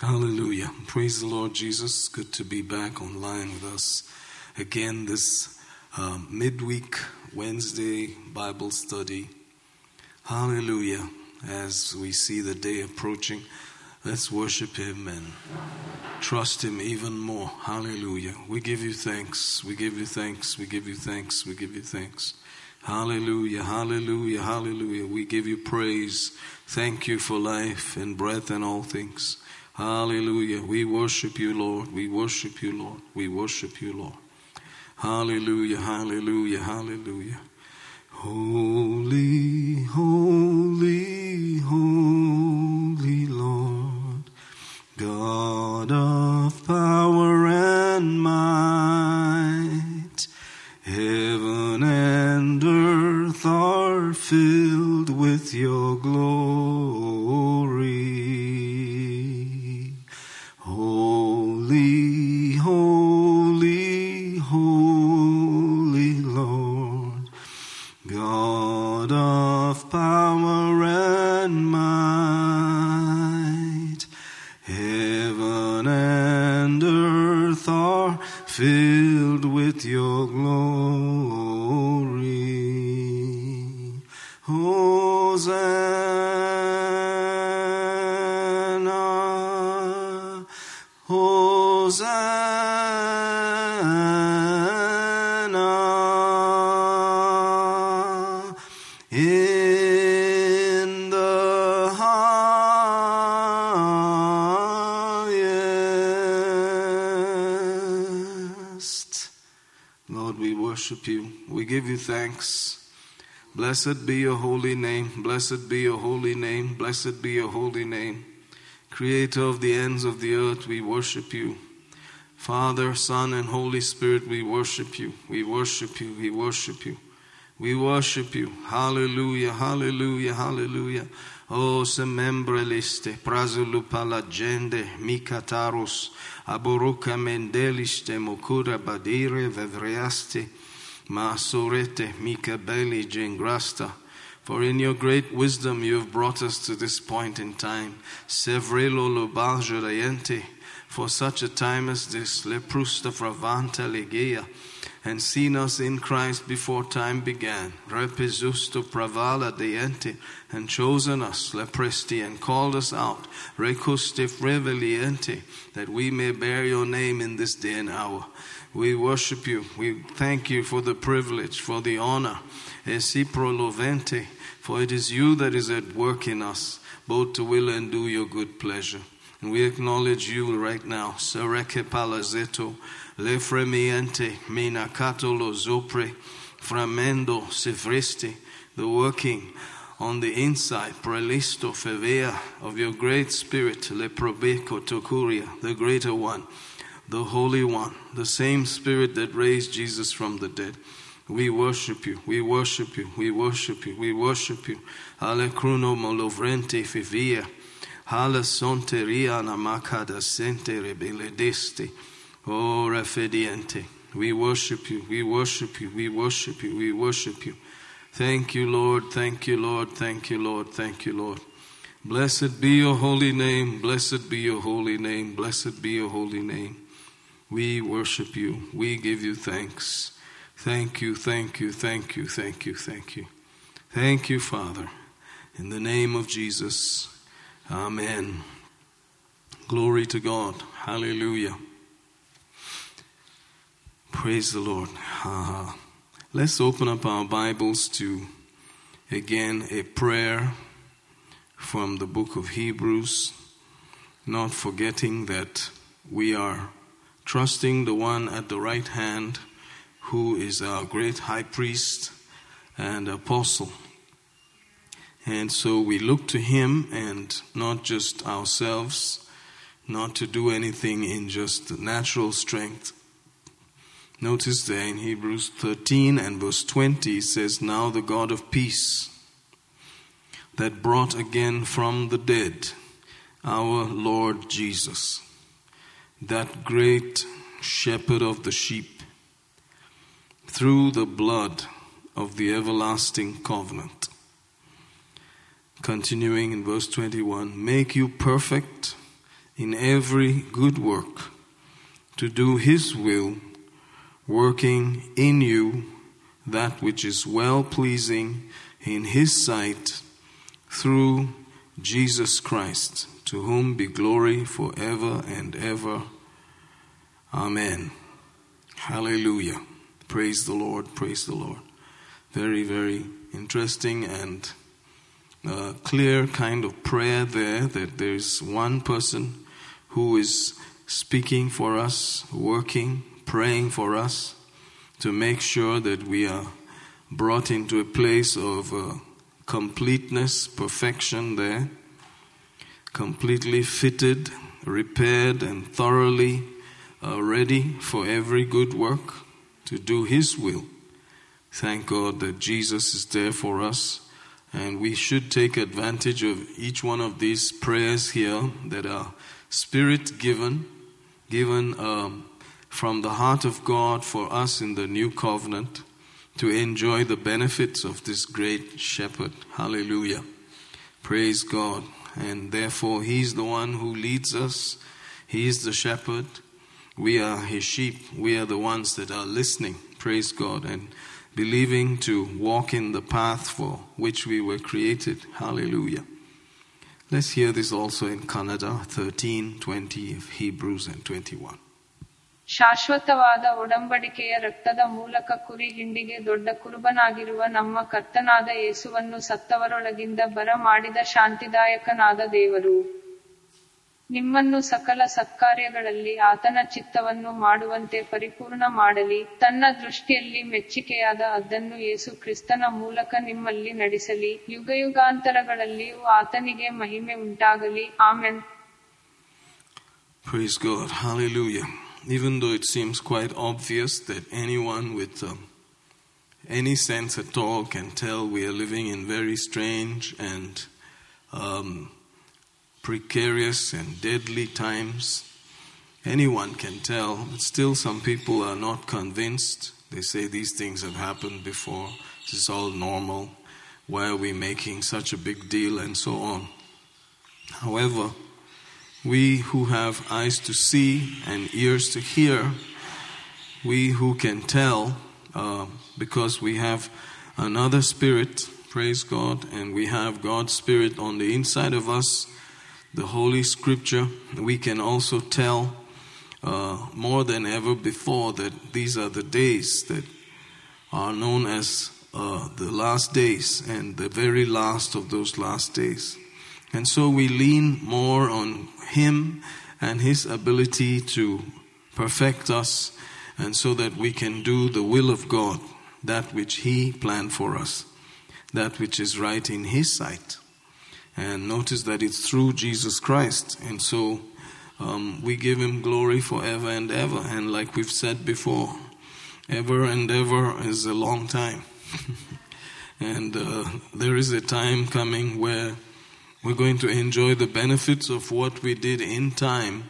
Hallelujah. Praise the Lord Jesus. Good to be back online with us again this um, midweek Wednesday Bible study. Hallelujah. As we see the day approaching, let's worship Him and trust Him even more. Hallelujah. We give you thanks. We give you thanks. We give you thanks. We give you thanks. Hallelujah. Hallelujah. Hallelujah. We give you praise. Thank you for life and breath and all things. Hallelujah. We worship you, Lord. We worship you, Lord. We worship you, Lord. Hallelujah. Hallelujah. Hallelujah. Holy, holy, holy Lord, God of power and might, heaven and earth are filled with your glory. Give you thanks. Blessed be your holy name. Blessed be your holy name. Blessed be your holy name. Creator of the ends of the earth, we worship you. Father, Son, and Holy Spirit, we worship you. We worship you. We worship you. We worship you. Hallelujah, hallelujah, hallelujah. Oh, se membreliste, prazulupa la gente, mikataros, aboruka mendeliste, mokura badire, vevreaste, masorete, mikabeli, gengrasta. For in your great wisdom you have brought us to this point in time. Sevrelo lobalgerayente, for such a time as this, leprusta fravanta legeia, and seen us in Christ before time began. Repesusto pravala deente, and chosen us, lepresti, and called us out. Recuste freveliente, that we may bear your name in this day and hour. We worship you. We thank you for the privilege, for the honor. Esiprolovente, for it is you that is at work in us, both to will and do your good pleasure. And we acknowledge you right now. Sereke palazeto, lefremiente, minacato lo zopre, framendo sevresti, the working on the inside, prelisto fevea, of your great spirit, Le leprobeco tocuria, the greater one, the holy one, the same spirit that raised Jesus from the dead. We worship you, we worship you, we worship you, we worship you. Ale cruno molovrente fivia, hala sonteria namakada sente rebeledeste, o refediente. We worship you, we worship you, we worship you, we worship you. Thank you, Lord, thank you, Lord, thank you, Lord, thank you, Lord. Blessed be your holy name, blessed be your holy name, blessed be your holy name. We worship you, we give you thanks. Thank you, thank you, thank you, thank you, thank you. Thank you, Father. In the name of Jesus, Amen. Glory to God. Hallelujah. Praise the Lord. Uh, let's open up our Bibles to, again, a prayer from the book of Hebrews, not forgetting that we are trusting the one at the right hand who is our great high priest and apostle. And so we look to him and not just ourselves, not to do anything in just natural strength. Notice there in Hebrews 13 and verse 20 says, Now the God of peace that brought again from the dead our Lord Jesus, that great shepherd of the sheep, through the blood of the everlasting covenant. Continuing in verse 21 Make you perfect, in every good work to do His will, working in you that which is well pleasing in His sight through Jesus Christ, to whom be glory forever and ever. Amen. Hallelujah. Praise the Lord. Praise the Lord. Very, very interesting and uh, clear kind of prayer there that there's one person who is speaking for us, working, praying for us to make sure that we are brought into a place of uh, completeness, perfection there, completely fitted, repaired, and thoroughly uh, ready for every good work to do His will. Thank God that Jesus is there for us. And we should take advantage of each one of these prayers here that are spirit given, given um, from the heart of God for us in the new covenant to enjoy the benefits of this great shepherd. Hallelujah. Praise God. And therefore, He's the one who leads us, He is the shepherd. We are His sheep. We are the ones that are listening. Praise God. And believing to walk in the path for which we were created. Hallelujah. Let's hear this also in Kannada 13, 20 of Hebrews and 21. ಶಾಶ್ವತವಾದ ಒಡಂಬಡಿಕೆಯ ರಕ್ತದ ಮೂಲಕ ಕುರಿ ಹಿಂಡಿಗೆ ದೊಡ್ಡ ಕುರುಬನಾಗಿರುವ ನಮ್ಮ ಕರ್ತನಾದ ಯೇಸುವನ್ನು ಸತ್ತವರೊಳಗಿಂದ ಬರ ಮಾಡಿದ ಶಾಂತಿದಾಯಕನಾದ ದೇವರು. ನಿಮ್ಮನ್ನು ಸಕಲ ಸತ್ಕಾರ್ಯಗಳಲ್ಲಿ ಆತನ ಚಿತ್ತವನ್ನು ಮಾಡುವಂತೆ ಪರಿಪೂರ್ಣ ಮಾಡಲಿ. ತನ್ನ ದೃಷ್ಟಿಯಲ್ಲಿ ಮೆಚ್ಚಿಕೆಯಾದ ಅದನ್ನು ಯೇಸು ಕ್ರಿಸ್ತನ ಮೂಲಕ ನಿಮ್ಮಲ್ಲಿ ನಡೆಸಲಿ. ಯುಗಯುಗಾಂತರಗಳಲ್ಲಿಯೂ ಆತನಿಗೆ ಮಹಿಮೆ ಉಂಟಾಗಲಿ. Amen. Praise God. Hallelujah. Even though it seems quite obvious that anyone with um, any sense at all can tell we are living in very strange and um, precarious and deadly times, anyone can tell. But still, some people are not convinced. They say these things have happened before. This is all normal. Why are we making such a big deal and so on? However, we who have eyes to see and ears to hear, we who can tell, uh, because we have another spirit, praise God, and we have God's spirit on the inside of us, the Holy Scripture, we can also tell uh, more than ever before that these are the days that are known as uh, the last days and the very last of those last days. And so we lean more on Him and His ability to perfect us, and so that we can do the will of God, that which He planned for us, that which is right in His sight. And notice that it's through Jesus Christ. And so um, we give Him glory forever and ever. And like we've said before, ever and ever is a long time. and uh, there is a time coming where we're going to enjoy the benefits of what we did in time,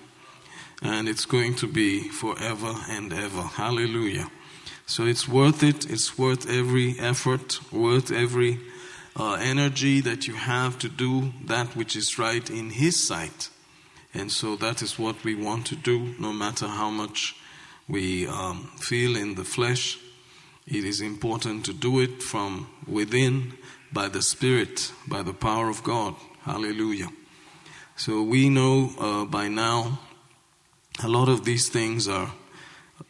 and it's going to be forever and ever. Hallelujah. So it's worth it. It's worth every effort, worth every uh, energy that you have to do that which is right in His sight. And so that is what we want to do, no matter how much we um, feel in the flesh. It is important to do it from within by the Spirit, by the power of God. Hallelujah. So we know uh, by now a lot of these things are,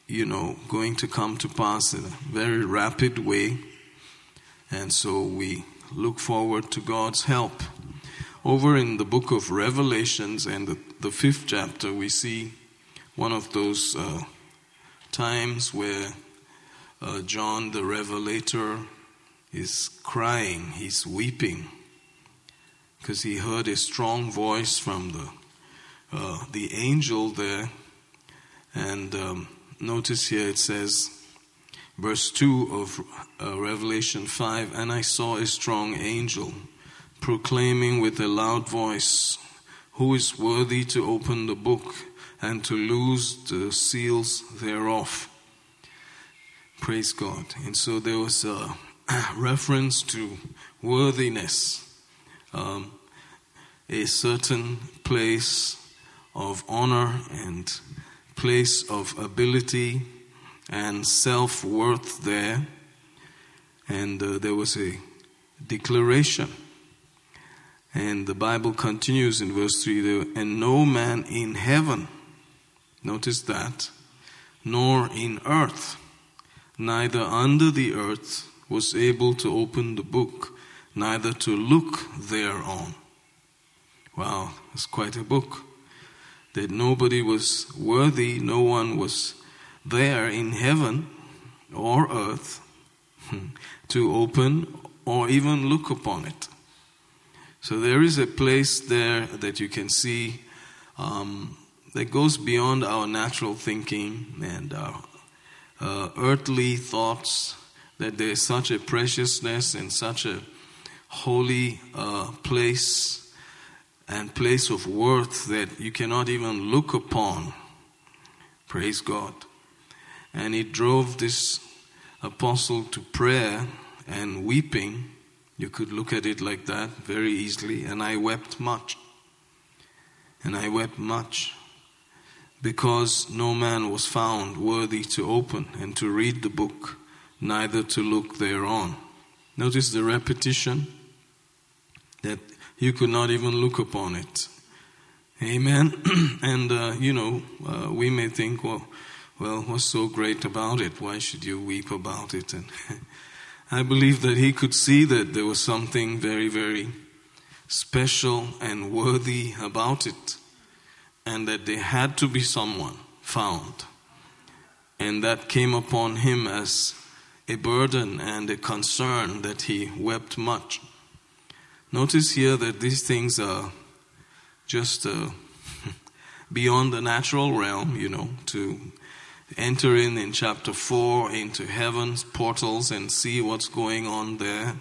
you know, going to come to pass in a very rapid way. And so we look forward to God's help. Over in the book of Revelations and the, the fifth chapter, we see one of those uh, times where uh, John the Revelator is crying, he's weeping because he heard a strong voice from the uh, the angel there. And um, notice here it says, verse two of uh, Revelation five, and I saw a strong angel proclaiming with a loud voice, "Who is worthy to open the book and to loose the seals thereof?" Praise God. And so there was a reference to worthiness um, a certain place of honor and place of ability and self worth there. And uh, there was a declaration. And the Bible continues in verse 3 there, and no man in heaven, notice that, nor in earth, neither under the earth, was able to open the book, neither to look thereon. Wow, it's quite a book. That nobody was worthy, no one was there in heaven or earth to open or even look upon it. So there is a place there that you can see um, that goes beyond our natural thinking and our uh, earthly thoughts, that there is such a preciousness and such a holy uh, place and place of worth that you cannot even look upon. Praise God. And it drove this apostle to prayer and weeping. You could look at it like that very easily. And I wept much. And I wept much because no man was found worthy to open and to read the book, neither to look thereon. Notice the repetition that you could not even look upon it. Amen. and, uh, you know, uh, we may think, well, well, what's so great about it? Why should you weep about it? And I believe that he could see that there was something very, very special and worthy about it, and that there had to be someone found. And that came upon him as a burden and a concern that he wept much. Notice here that these things are just uh, beyond the natural realm, you know, to enter in in chapter 4 into heaven's portals and see what's going on there.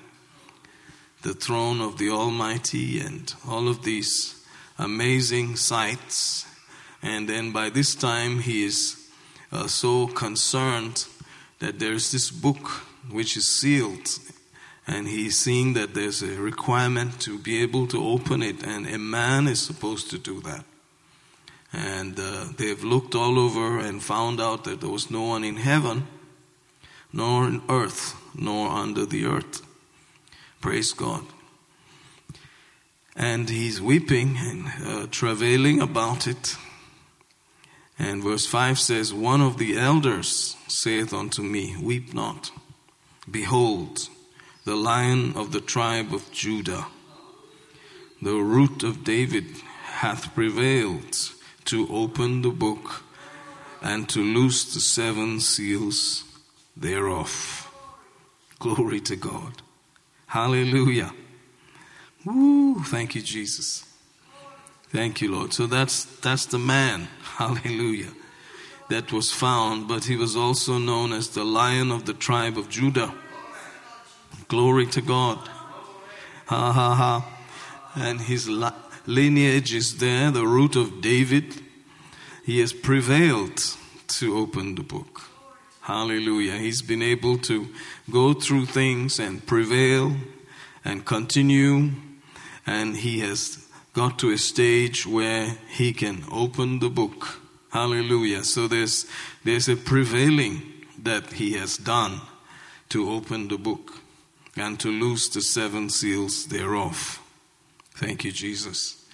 The throne of the Almighty and all of these amazing sights. And then by this time, he is uh, so concerned that there's this book which is sealed. And he's seeing that there's a requirement to be able to open it, and a man is supposed to do that. And uh, they've looked all over and found out that there was no one in heaven, nor in earth, nor under the earth. Praise God. And he's weeping and uh, travailing about it. And verse 5 says, One of the elders saith unto me, Weep not. Behold, the lion of the tribe of Judah, the root of David, hath prevailed to open the book and to loose the seven seals thereof. Glory to God. Hallelujah. Woo, thank you, Jesus. Thank you, Lord. So that's that's the man, hallelujah, that was found, but he was also known as the lion of the tribe of Judah. Glory to God. Ha ha ha. And his lineage is there, the root of David. He has prevailed to open the book. Hallelujah. He's been able to go through things and prevail and continue, and he has got to a stage where he can open the book. Hallelujah. So there's, there's a prevailing that he has done to open the book and to loose the seven seals thereof. Thank you, Jesus.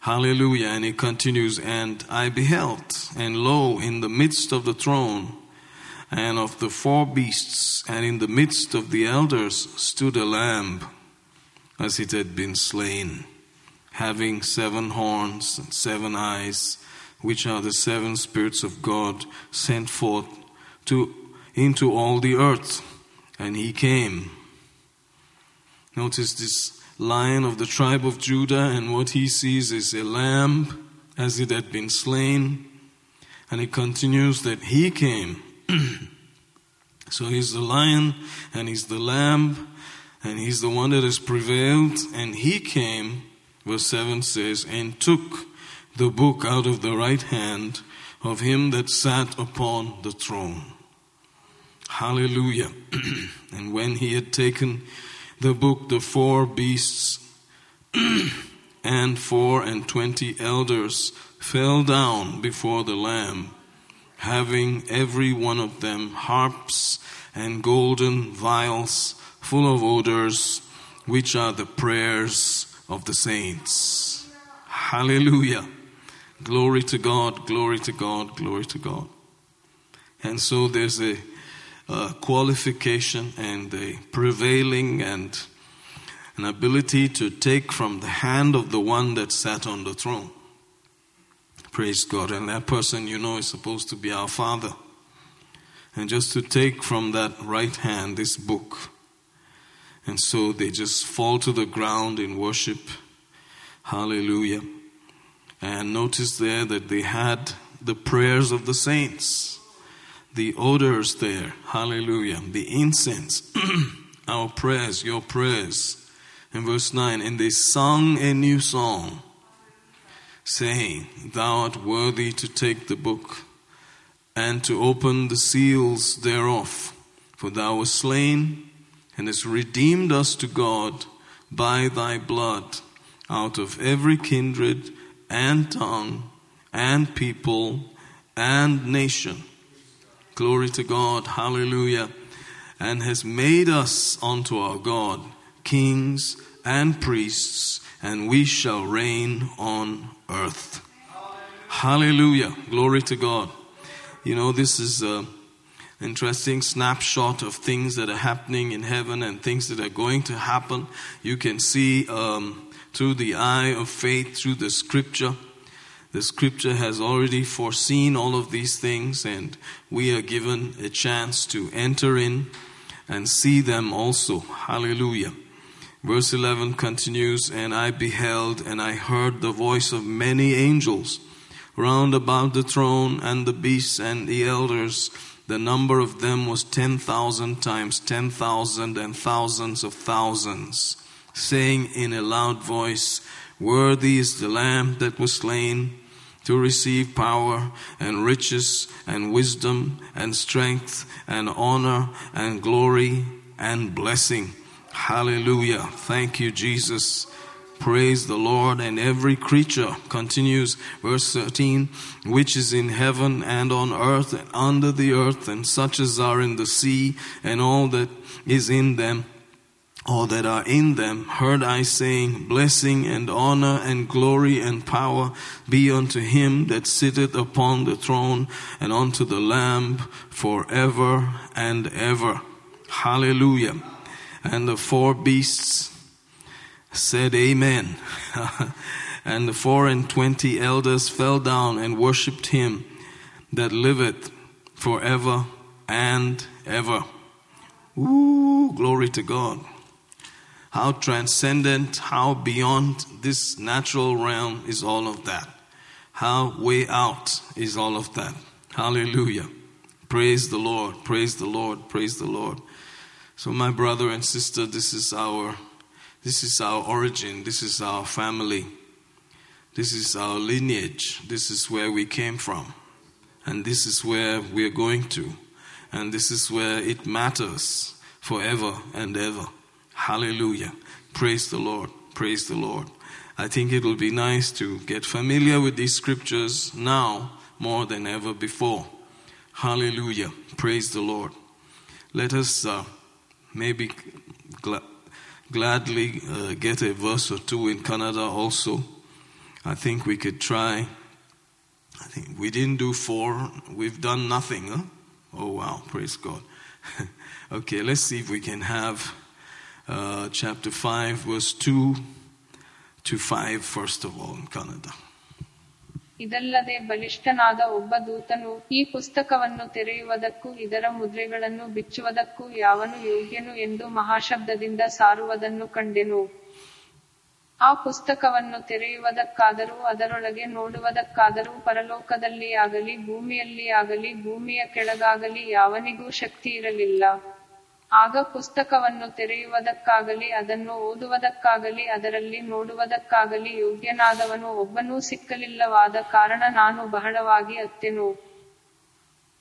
Hallelujah. And it continues, and I beheld, and lo, in the midst of the throne and of the four beasts, and in the midst of the elders stood a lamb, as it had been slain, having seven horns and seven eyes, which are the seven spirits of God sent forth to into all the earth. And he came. Notice this lion of the tribe of Judah, and what he sees is a lamb as it had been slain. And it continues that he came. so he's the lion, and he's the lamb, and he's the one that has prevailed. And he came, verse 7 says, and took the book out of the right hand of him that sat upon the throne. Hallelujah. and when he had taken the book, the four beasts and four and twenty elders fell down before the Lamb, having every one of them harps and golden vials full of odors, which are the prayers of the saints. Hallelujah. Glory to God, glory to God, glory to God. And so there's a, a qualification and a prevailing and an ability to take from the hand of the one that sat on the throne. Praise God. And that person, you know, is supposed to be our Father. And just to take from that right hand this book. And so they just fall to the ground in worship. Hallelujah. And notice there that they had the prayers of the saints, the odors there. Hallelujah. The incense, our prayers, your prayers. In verse 9, and they sung a new song, saying, Thou art worthy to take the book and to open the seals thereof. For thou wast slain and hast redeemed us to God by thy blood out of every kindred and tongue and people and nation. Glory to God. Hallelujah. And has made us unto our God kings and priests, and we shall reign on earth. Hallelujah. Glory to God. You know, this is an interesting snapshot of things that are happening in heaven and things that are going to happen. You can see um, through the eye of faith, through the scripture. The scripture has already foreseen all of these things, and we are given a chance to enter in and see them also. Hallelujah. Verse 11 continues, And I beheld and I heard the voice of many angels round about the throne and the beasts and the elders. The number of them was 10,000 times 10,000 and thousands of thousands, saying in a loud voice, Worthy is the Lamb that was slain to receive power and riches and wisdom and strength and honor and glory and blessing. Hallelujah. Thank you, Jesus. Praise the Lord. And every creature continues, verse 13, which is in heaven and on earth and under the earth, and such as are in the sea, and all that is in them, all that are in them, heard I saying, Blessing and honor and glory and power be unto him that sitteth upon the throne and unto the Lamb forever and ever. Hallelujah. And the four beasts said, Amen. and the four and twenty elders fell down and worshipped him that liveth forever and ever. Ooh, glory to God. How transcendent, how beyond this natural realm is all of that. How way out is all of that. Hallelujah. Praise the Lord, praise the Lord, praise the Lord. So, my brother and sister, this is our this is our origin, this is our family, this is our lineage, this is where we came from, and this is where we're going to, and this is where it matters forever and ever. Hallelujah. Praise the Lord. Praise the Lord. I think it will be nice to get familiar with these scriptures now more than ever before. Hallelujah. Praise the Lord. Let us uh, maybe gla- gladly uh, get a verse or two in Kannada also. I think we could try. I think we didn't do four. We've done nothing. Huh? Oh, wow. Praise God. okay, let's see if we can have uh, chapter 5, verse 2 to 5, first of all, in Kannada. ಇದಲ್ಲದೆ ಬಲಿಷ್ಠನಾದ ಒಬ್ಬ ದೂತನು ಈ ಪುಸ್ತಕವನ್ನು ತೆರೆಯುವುದಕ್ಕೂ ಇದರ ಮುದ್ರೆಗಳನ್ನು ಬಿಚ್ಚುವುದಕ್ಕೂ ಯಾವನು ಯೋಗ್ಯನು ಎಂದು ಮಹಾಶಬ್ದದಿಂದ ಸಾರುವುದನ್ನು ಕಂಡೆನು ಆ ಪುಸ್ತಕವನ್ನು ತೆರೆಯುವುದಕ್ಕಾದರೂ ಅದರೊಳಗೆ ನೋಡುವುದಕ್ಕಾದರೂ ಪರಲೋಕದಲ್ಲಿ ಆಗಲಿ ಭೂಮಿಯಲ್ಲಿ ಆಗಲಿ ಭೂಮಿಯ ಕೆಳಗಾಗಲಿ ಯಾವನಿಗೂ ಶಕ್ತಿ ಇರಲಿಲ್ಲ ಆಗ ಪುಸ್ತಕವನ್ನು ತೆರೆಯುವುದಕ್ಕಾಗಲಿ, ಅದನ್ನು ಓದುವುದಕ್ಕಾಗಲಿ, ಅದರಲ್ಲಿ ನೋಡುವುದಕ್ಕಾಗಲಿ ಯೋಗ್ಯನಾದವನು ಒಬ್ಬನೂ ಸಿಕ್ಕಲಿಲ್ಲವಾದ ಕಾರಣ ನಾನು ಬಹಳವಾಗಿ ಅತ್ತೆನು.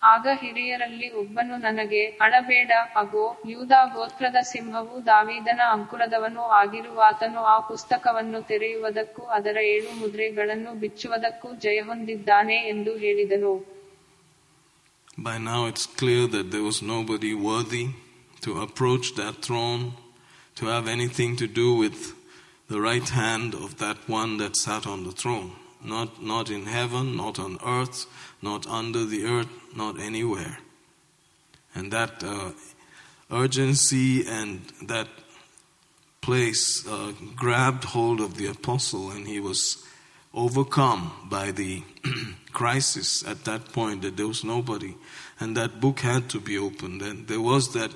ಆಗ ಹಿರಿಯರಲ್ಲಿ ಒಬ್ಬನು ನನಗೆ, ಅಳಬೇಡ, ಅಗೋ, ಯೂದಾ ಗೋತ್ರದ ಸಿಂಹವು ದಾವೀದನ ಅಂಕುರದವನು ಆಗಿರುವಾತನು, ಆ ಪುಸ್ತಕವನ್ನು ತೆರೆಯುವುದಕ್ಕೂ ಅದರ ಏಳು ಮುದ್ರೆಗಳನ್ನು ಬಿಚ್ಚುವುದಕ್ಕೂ ಜಯ ಹೊಂದಿದ್ದಾನೆ ಎಂದು ಹೇಳಿದನು. By now it's clear that there was nobody worthy to approach that throne, to have anything to do with the right hand of that one that sat on the throne. Not, not in heaven, not on earth, not under the earth, not anywhere. And that uh, urgency and that place uh, grabbed hold of the apostle, and he was overcome by the crisis at that point that there was nobody. And that book had to be opened. And there was that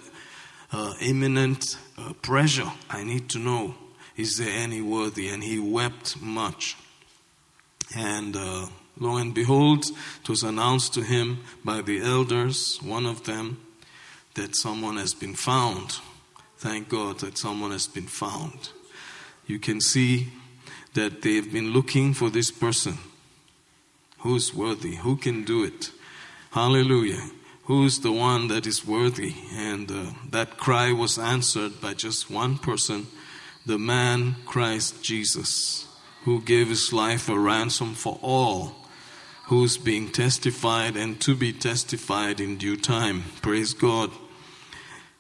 uh, imminent uh, pressure. I need to know, is there any worthy? And he wept much. And uh, lo and behold, it was announced to him by the elders, one of them, that someone has been found. Thank God that someone has been found. You can see that they've been looking for this person. Who's worthy? Who can do it? Hallelujah. Who's the one that is worthy? And uh, that cry was answered by just one person, the man Christ Jesus, who gave his life a ransom for all, who's being testified and to be testified in due time. Praise God.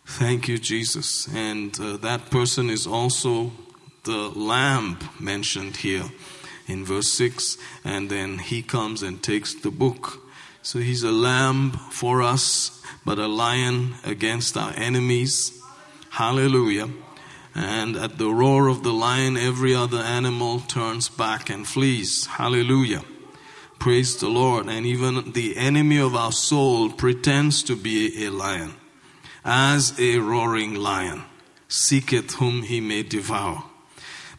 Thank you, Jesus. And uh, that person is also the lamb mentioned here in verse 6. And then he comes and takes the book. So he's a lamb for us, but a lion against our enemies. Hallelujah. And at the roar of the lion, every other animal turns back and flees. Hallelujah. Praise the Lord. And even the enemy of our soul pretends to be a lion, as a roaring lion, seeketh whom he may devour.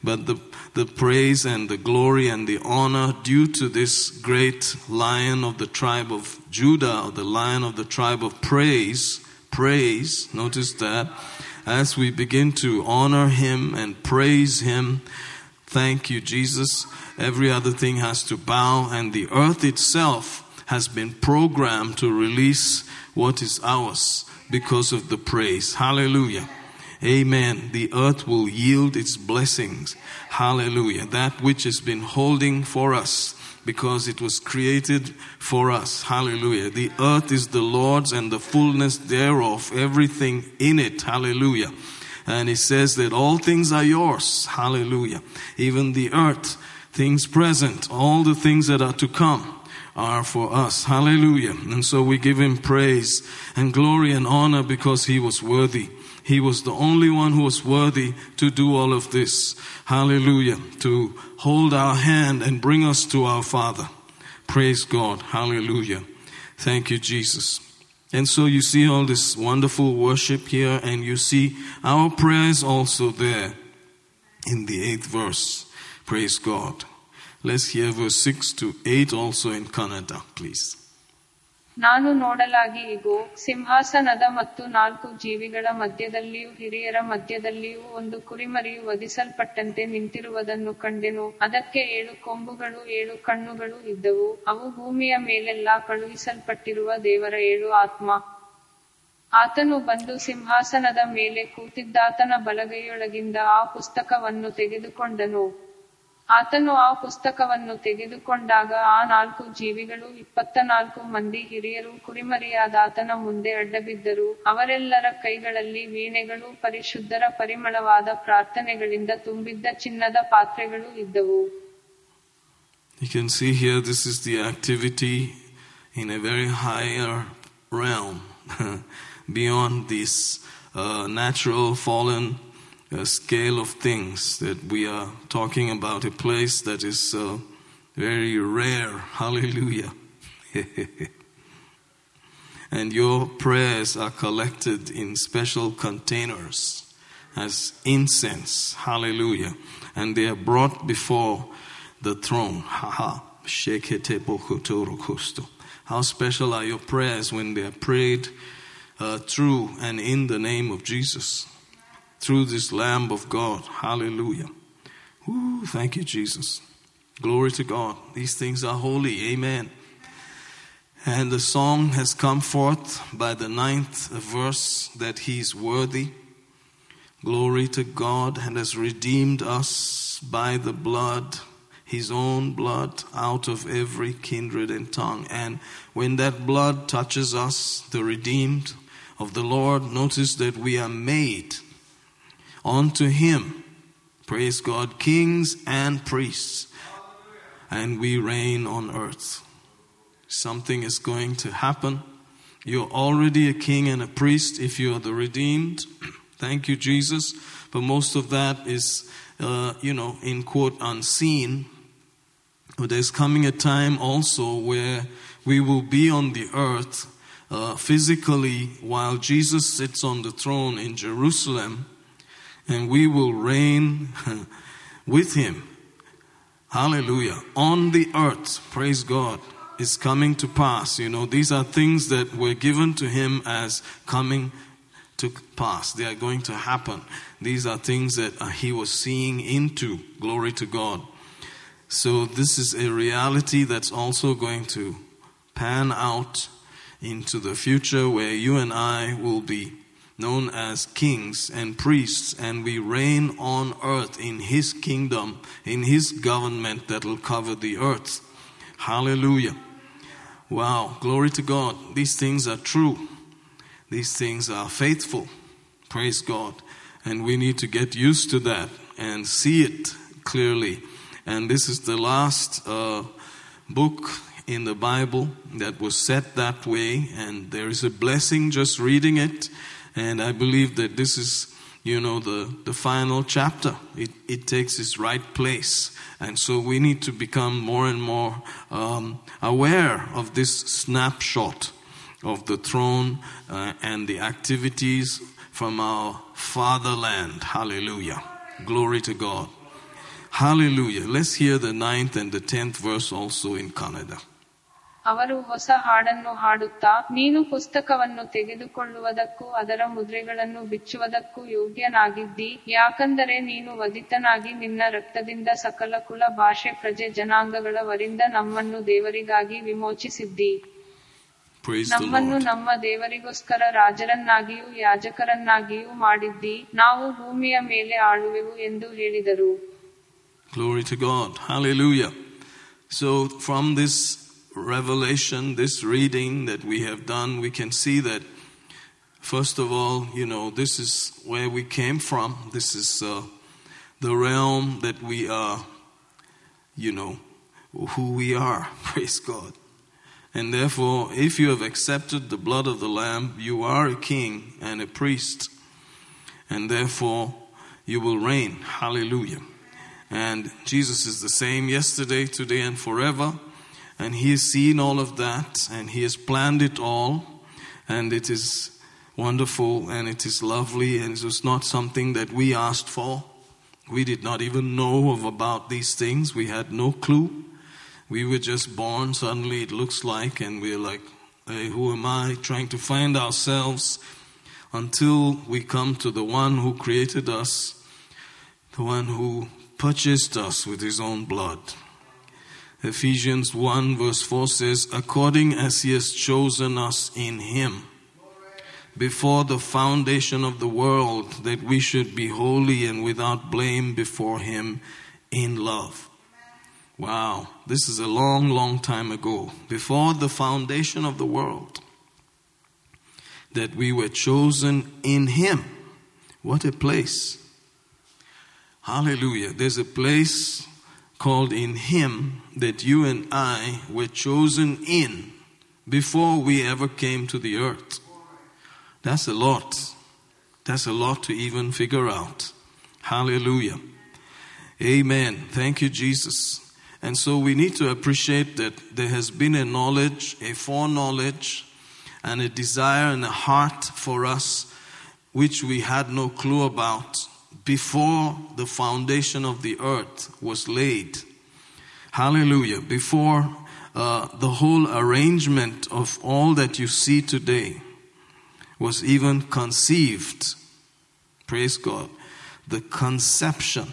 But the, the praise and the glory and the honor due to this great lion of the tribe of Judah, or the lion of the tribe of praise, praise, notice that, as we begin to honor him and praise him, thank you, Jesus, every other thing has to bow, and the earth itself has been programmed to release what is ours because of the praise. Hallelujah. Amen. The earth will yield its blessings. Hallelujah. That which has been holding for us because it was created for us. Hallelujah. The earth is the Lord's and the fullness thereof, everything in it. Hallelujah. And it says that all things are yours. Hallelujah. Even the earth, things present, all the things that are to come are for us. Hallelujah. And so we give him praise and glory and honor because he was worthy. He was the only one who was worthy to do all of this. Hallelujah. To hold our hand and bring us to our Father. Praise God. Hallelujah. Thank you, Jesus. And so you see all this wonderful worship here, and you see our prayers also there in the eighth verse. Praise God. Let's hear verse 6 to 8 also in Kannada, please. ನಾನು ನೋಡಲಾಗಿ ಇಗೋ, ಸಿಂಹಾಸನದ ಮತ್ತು ನಾಲ್ಕು ಜೀವಿಗಳ ಮಧ್ಯದಲ್ಲಿಯೂ ಹಿರಿಯರ ಮಧ್ಯದಲ್ಲಿಯೂ ಒಂದು ಕುರಿಮರಿಯು ವಧಿಸಲ್ಪಟ್ಟಂತೆ ನಿಂತಿರುವುದನ್ನು ಕಂಡೆನು. ಅದಕ್ಕೆ ಏಳು ಕೊಂಬುಗಳು, ಏಳು ಕಣ್ಣುಗಳು ಇದ್ದವು. ಅವು ಭೂಮಿಯ ಮೇಲೆಲ್ಲಾ ಕಳುಹಿಸಲ್ಪಟ್ಟಿರುವ ದೇವರ ಏಳು ಆತ್ಮ. ಆತನು ಬಂದು ಸಿಂಹಾಸನದ ಮೇಲೆ ಕೂತಿದ್ದಾತನ ಬಲಗೈಯೊಳಗಿಂದ ಆ ಪುಸ್ತಕವನ್ನು ತೆಗೆದುಕೊಂಡನು. ಆತನು ಆ ಪುಸ್ತಕವನ್ನು ತೆಗೆದುಕೊಂಡಾಗ ಆ ನಾಲ್ಕು ಜೀವಿಗಳು ಇಪ್ಪತ್ತ ನಾಲ್ಕು ಮಂದಿ ಹಿರಿಯರು ಕುರಿಮರಿಯಾದ ಆತನ ಮುಂದೆ ಅಡ್ಡಬಿದ್ದರು. ಅವರೆಲ್ಲರ ಕೈಗಳಲ್ಲಿ ವೀಣೆಗಳು ಪರಿಶುದ್ಧರ ಪರಿಮಳವಾದ ಪ್ರಾರ್ಥನೆಗಳಿಂದ ತುಂಬಿದ್ದ ಚಿನ್ನದ ಪಾತ್ರೆಗಳು ಇದ್ದವು. You can see here this is the activity in a very higher realm, beyond this uh, natural fallen scale of things that we are talking about, a place that is uh, very rare. Hallelujah. and your prayers are collected in special containers as incense. Hallelujah. And they are brought before the throne. Ha ha. How special are your prayers when they are prayed uh, through and in the name of Jesus, through this Lamb of God. Hallelujah. Ooh, thank you, Jesus. Glory to God. These things are holy. Amen. And the song has come forth by the ninth verse that He's worthy. Glory to God and has redeemed us by the blood, His own blood, out of every kindred and tongue. And when that blood touches us, the redeemed of the Lord, notice that we are made unto Him. Praise God, kings and priests. And we reign on earth. Something is going to happen. You're already a king and a priest if you are the redeemed. Thank you, Jesus. But most of that is, uh, you know, in quote, unseen. But there's coming a time also where we will be on the earth uh, physically while Jesus sits on the throne in Jerusalem, and we will reign with him. Hallelujah. On the earth. Praise God is coming to pass. You know, these are things that were given to him as coming to pass. They are going to happen. These are things that uh, he was seeing into. Glory to God. So, this is a reality that's also going to pan out into the future where you and I will be known as kings and priests, and we reign on earth in his kingdom, in his government that will cover the earth. Hallelujah. Wow, glory to God. These things are true. These things are faithful. Praise God. And we need to get used to that and see it clearly. And this is the last uh, book in the Bible that was set that way. And there is a blessing just reading it. And I believe that this is, you know, the, the final chapter. It, it takes its right place. And so we need to become more and more um, aware of this snapshot of the throne uh, and the activities from our fatherland. Hallelujah. Glory to God. Hallelujah. Let's hear the ninth and the tenth verse also in Kannada. ಅವರು ಹೊಸ ಹಾಡನ್ನು ಹಾಡುತ್ತಾ ನೀನು ಪುಸ್ತಕವನ್ನು ತೆಗೆದುಕೊಳ್ಳುವುದಕ್ಕೂ ಅದರ ಮುದ್ರೆಗಳನ್ನು ಬಿಚ್ಚುವುದಕ್ಕೂ ಯೋಗ್ಯನಾಗಿದ್ದಿ. ಯಾಕಂದರೆ ನೀನು ವಧಿತನಾಗಿ ನಿನ್ನ ರಕ್ತದಿಂದ ಸಕಲ ಕುಲ ಭಾಷೆ ಪ್ರಜೆ ಜನಾಂಗಗಳವರಿಂದ ನಮ್ಮನ್ನು ದೇವರಿಗಾಗಿ ವಿಮೋಚಿಸಿದ್ದಿ. ನಮ್ಮನ್ನು ನಮ್ಮ ದೇವರಿಗೋಸ್ಕರ ರಾಜರನ್ನಾಗಿಯೂ ಯಾಜಕರನ್ನಾಗಿಯೂ ಮಾಡಿದ್ದಿ. ನಾವು ಭೂಮಿಯ ಮೇಲೆ ಆಳುವೆವು ಎಂದು ಹೇಳಿದರು. Glory to God. Hallelujah. So, from this revelation, this reading that we have done, we can see that, first of all, you know, this is where we came from. This is uh, the realm that we are, you know, who we are. Praise God. And therefore, if you have accepted the blood of the Lamb, you are a king and a priest. And therefore, you will reign. Hallelujah. And Jesus is the same yesterday, today, and forever. And He has seen all of that and He has planned it all. And it is wonderful and it is lovely and it was not something that we asked for. We did not even know of about these things. We had no clue. We were just born, suddenly it looks like, and we're like, hey, who am I? Trying to find ourselves until we come to the one who created us, the one who purchased us with his own blood. Ephesians 1 verse 4 says, according as he has chosen us in him before the foundation of the world, that we should be holy and without blame before him in love. Wow, this is a long, long time ago, before the foundation of the world, that we were chosen in him. What a place! Hallelujah. There's a place called in Him that you and I were chosen in before we ever came to the earth. That's a lot. That's a lot to even figure out. Hallelujah. Amen. Thank you, Jesus. And so we need to appreciate that there has been a knowledge, a foreknowledge, and a desire and a heart for us which we had no clue about before the foundation of the earth was laid. Hallelujah. Before uh, the whole arrangement of all that you see today was even conceived. Praise God. The conception.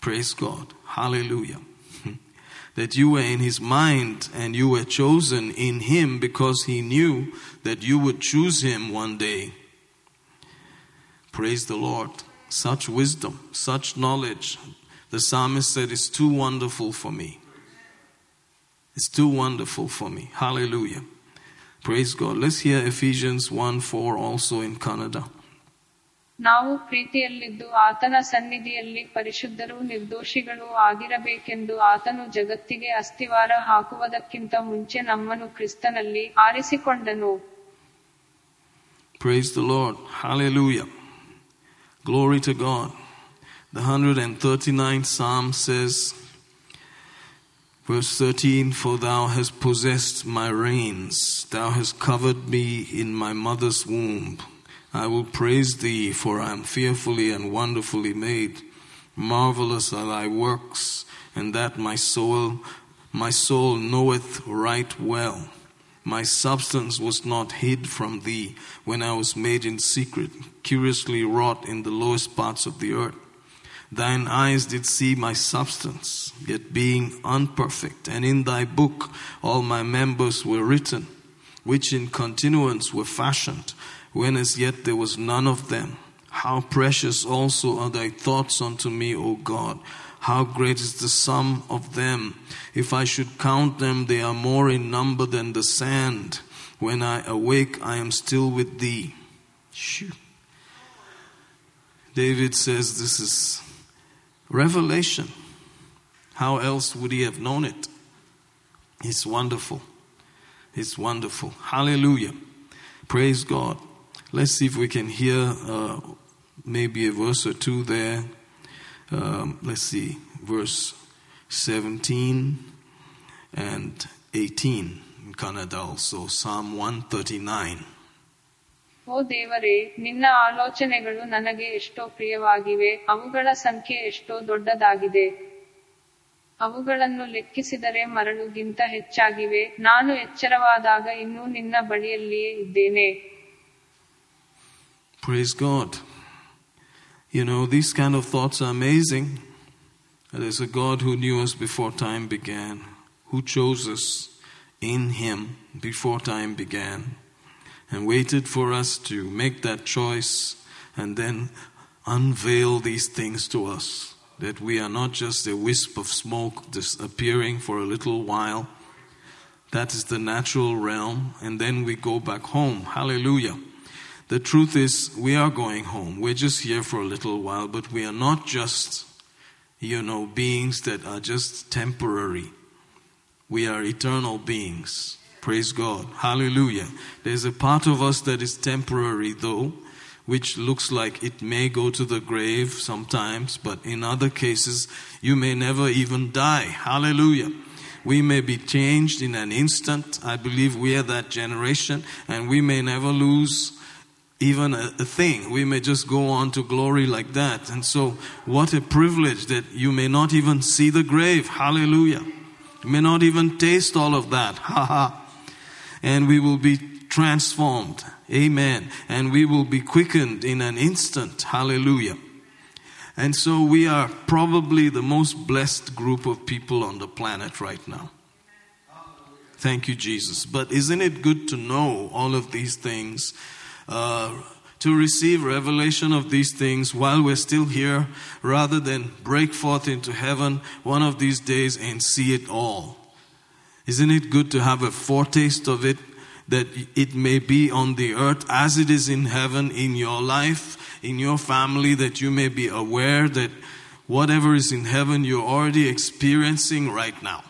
Praise God. Hallelujah. that you were in his mind and you were chosen in him because he knew that you would choose him one day. Praise the Lord such wisdom, such knowledge. The psalmist said, It's too wonderful for me. It's too wonderful for me. Hallelujah. Praise God. Let's hear Ephesians 1 4 also in Kannada. ನಾವು ಪ್ರೀತಿಯಲ್ಲಿದ್ದು ಆತನ ಸನ್ನಿಧಿಯಲ್ಲಿ ಪರಿಶುದ್ಧರೂ ನಿರ್ದೋಷಿಗಳೂ ಆಗಿರಬೇಕೆಂದು ಆತನು ಜಗತ್ತಿಗೆ ಅಸ್ತಿವಾರ ಹಾಕುವುದಕ್ಕಿಂತ ಮುಂಚೆ ನಮ್ಮನ್ನು ಕ್ರಿಸ್ತನಲ್ಲಿ ಆರಿಸಿಕೊಂಡನು Praise the Lord. Hallelujah. Glory to God. The 139th Psalm says, verse 13, For thou hast possessed my reins, thou hast covered me in my mother's womb. I will praise thee, for I am fearfully and wonderfully made. Marvelous are thy works, and that my soul, my soul knoweth right well. My substance was not hid from thee when I was made in secret, curiously wrought in the lowest parts of the earth. Thine eyes did see my substance, yet being unperfect, and in thy book all my members were written, which in continuance were fashioned, when as yet there was none of them. How precious also are thy thoughts unto me, O God! How great is the sum of them! If I should count them, they are more in number than the sand. When I awake, I am still with thee. Shoo. David says this is revelation. How else would he have known it? It's wonderful. It's wonderful. Hallelujah. Praise God. Let's see if we can hear uh, maybe a verse or two there. Um, let's see, verse 17 and 18 in Kannada also, Psalm 139. ಓ ದೇವರೇ ನಿನ್ನ ಆಲೋಚನೆಗಳು ನನಗೆ ಎಷ್ಟೋ ಪ್ರಿಯವಾಗಿವೆ ಅವುಗಳ ಸಂಖ್ಯೆ ಎಷ್ಟೋ ದೊಡ್ಡದಾಗಿದೆ ಅವುಗಳನ್ನು ಲೆಕ್ಕಿಸಿದರೆ ಮರಳುಗಿಂತ ಹೆಚ್ಚಾಗಿವೆ ನಾನು ಎಚ್ಚರವಾದಾಗ ಇನ್ನೂ ನಿನ್ನ ಬಳಿಯಲ್ಲಿಯೇ ಇದ್ದೇನೆ Praise God. You know, these kind of thoughts are amazing. There's a God who knew us before time began, who chose us in Him before time began, and waited for us to make that choice and then unveil these things to us. That we are not just a wisp of smoke disappearing for a little while. That is the natural realm, and then we go back home. Hallelujah. The truth is, we are going home. We're just here for a little while, but we are not just, you know, beings that are just temporary. We are eternal beings. Praise God. Hallelujah. There's a part of us that is temporary, though, which looks like it may go to the grave sometimes, but in other cases, you may never even die. Hallelujah. We may be changed in an instant. I believe we are that generation, and we may never lose even a, a, thing. We may just go on to glory like that. And so, what a privilege that you may not even see the grave. Hallelujah. You may not even taste all of that. Ha ha. And we will be transformed. Amen. And we will be quickened in an instant. Hallelujah. And so, we are probably the most blessed group of people on the planet right now. Thank you, Jesus. But isn't it good to know all of these things? Uh, to receive revelation of these things while we're still here rather than break forth into heaven one of these days and see it all. Isn't it good to have a foretaste of it that it may be on the earth as it is in heaven in your life, in your family, that you may be aware that whatever is in heaven you're already experiencing right now?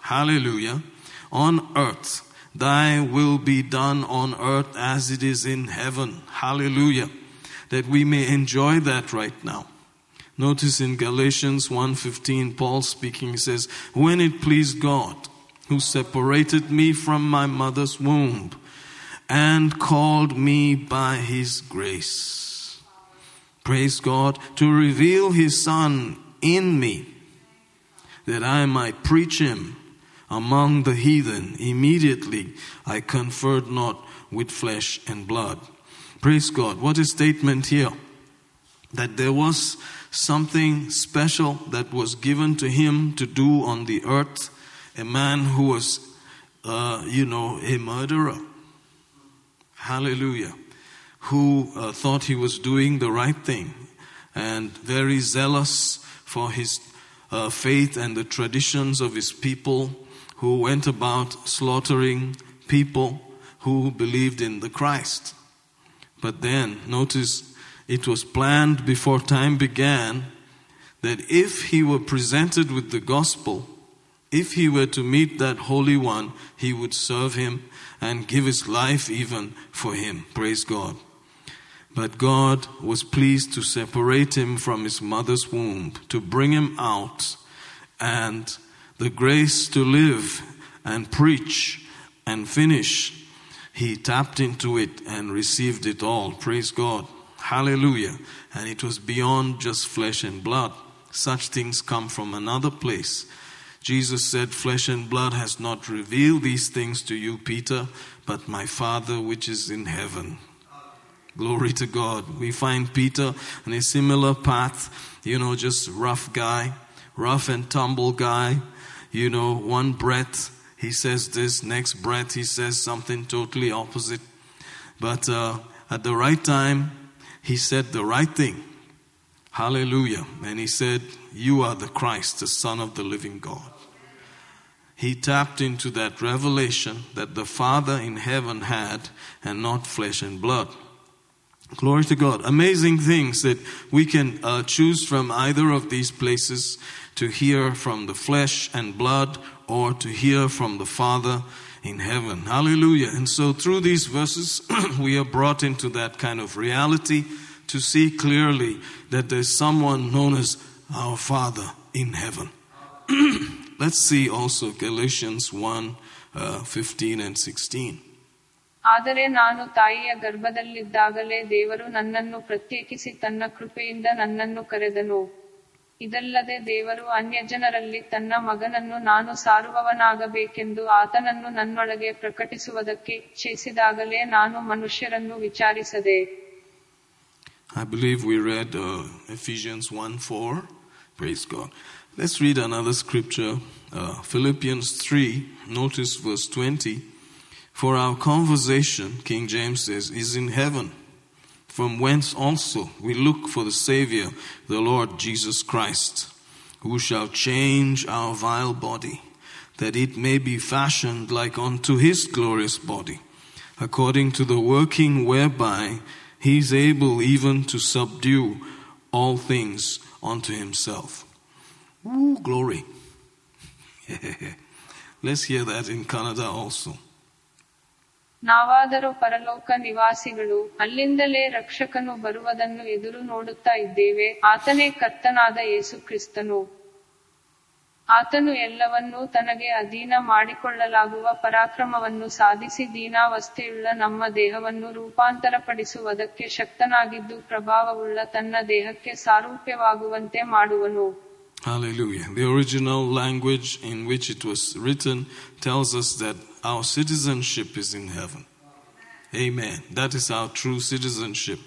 Hallelujah. On earth Thy will be done on earth as it is in heaven. Hallelujah. That we may enjoy that right now. Notice in Galatians 1:15 Paul speaking says, "When it pleased God, who separated me from my mother's womb and called me by his grace." Praise God to reveal his son in me that I might preach him among the heathen, immediately I conferred not with flesh and blood. Praise God. What a statement here. that there was something special that was given to him to do on the earth. A man who was, uh, you know, a murderer. Hallelujah. Who uh, thought he was doing the right thing and very zealous for his uh, faith and the traditions of his people, who went about slaughtering people who believed in the Christ. But then, notice it was planned before time began that if he were presented with the gospel, if he were to meet that Holy One, he would serve him and give his life even for him. Praise God. But God was pleased to separate him from his mother's womb, to bring him out, and the grace to live and preach and finish. He tapped into it and received it all. Praise God. Hallelujah. And it was beyond just flesh and blood. Such things come from another place. Jesus said, Flesh and blood has not revealed these things to you, Peter, but my Father which is in heaven. Glory to God. We find Peter on a similar path, you know, just rough guy, rough and tumble guy, you know, one breath he says this, next breath he says something totally opposite. But uh, at the right time, he said the right thing. Hallelujah. And he said, You are the Christ, the Son of the living God. He tapped into that revelation that the Father in heaven had and not flesh and blood. Glory to God. Amazing things that we can uh, choose from either of these places to hear from the flesh and blood or to hear from the Father in heaven. Hallelujah. And so through these verses, we are brought into that kind of reality to see clearly that there's someone known as our Father in heaven. Let's see also Galatians 1 uh, 15 and 16. ಆದರೆ ನಾನು ತಾಯಿಯ ಗರ್ಭದಲ್ಲಿದ್ದಾಗಲೇ ದೇವರು ನನ್ನನ್ನು ಪ್ರತ್ಯೇಕಿಸಿ ತನ್ನ ಕೃಪೆಯಿಂದ ನನ್ನನ್ನು ಕರೆದನು ಇದಲ್ಲದೆ ದೇವರು ಅನ್ಯಜನರಲ್ಲಿ ತನ್ನ ಮಗನನ್ನು ನಾನು ಸಾರುವವನಾಗಬೇಕೆಂದು ಆತನನ್ನು ನನ್ನೊಳಗೆ ಪ್ರಕಟಿಸುವುದಕ್ಕೆ ಇಚ್ಛಿಸಿದಾಗಲೇ ನಾನು ಮನುಷ್ಯರನ್ನು ವಿಚಾರಿಸದೆ I believe we read uh, Ephesians 1 4. Praise God. Let's read another scripture, uh, Philippians 3. Notice verse 20. For our conversation, King James says, is in heaven, from whence also we look for the Savior, the Lord Jesus Christ, who shall change our vile body, that it may be fashioned like unto his glorious body, according to the working whereby he is able even to subdue all things unto himself. Ooh, glory. Let's hear that in Kannada also. ನಾವಾದರೂ ಪರಲೋಕ ನಿವಾಸಿಗಳು, ಅಲ್ಲಿಂದಲೇ ರಕ್ಷಕನು ಬರುವುದನ್ನು ಎದುರು ನೋಡುತ್ತಾ ಇದ್ದೇವೆ. ಆತನೇ ಕರ್ತನಾದ ಯೇಸು ಕ್ರಿಸ್ತನು. ಆತನು ಎಲ್ಲವನ್ನೂ ತನಗೆ ಅಧೀನ ಮಾಡಿಕೊಳ್ಳಲಾಗುವ ಪರಾಕ್ರಮವನ್ನು ಸಾಧಿಸಿ ದೀನಾವಸ್ಥೆಯುಳ್ಳ ನಮ್ಮ ದೇಹವನ್ನು ರೂಪಾಂತರಪಡಿಸುವುದಕ್ಕೆ ಶಕ್ತನಾಗಿದ್ದು ಪ್ರಭಾವವುಳ್ಳ ತನ್ನ ದೇಹಕ್ಕೆ ಸಾರೂಪ್ಯವಾಗುವಂತೆ ಮಾಡುವನು. Hallelujah. The original language in which it was written tells us that our citizenship is in heaven. Amen. That is our true citizenship.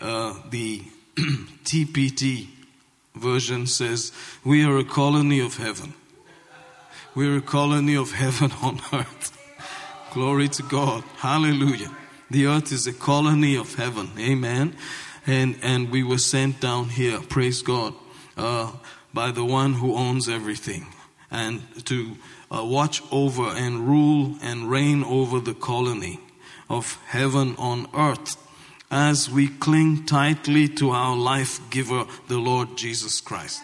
Uh, the TPT version says, We are a colony of heaven. We're a colony of heaven on earth. Glory to God. Hallelujah. The earth is a colony of heaven. Amen. And, and we were sent down here, praise God, uh, by the one who owns everything. And to uh, watch over and rule and reign over the colony of heaven on earth as we cling tightly to our life giver, the Lord Jesus Christ.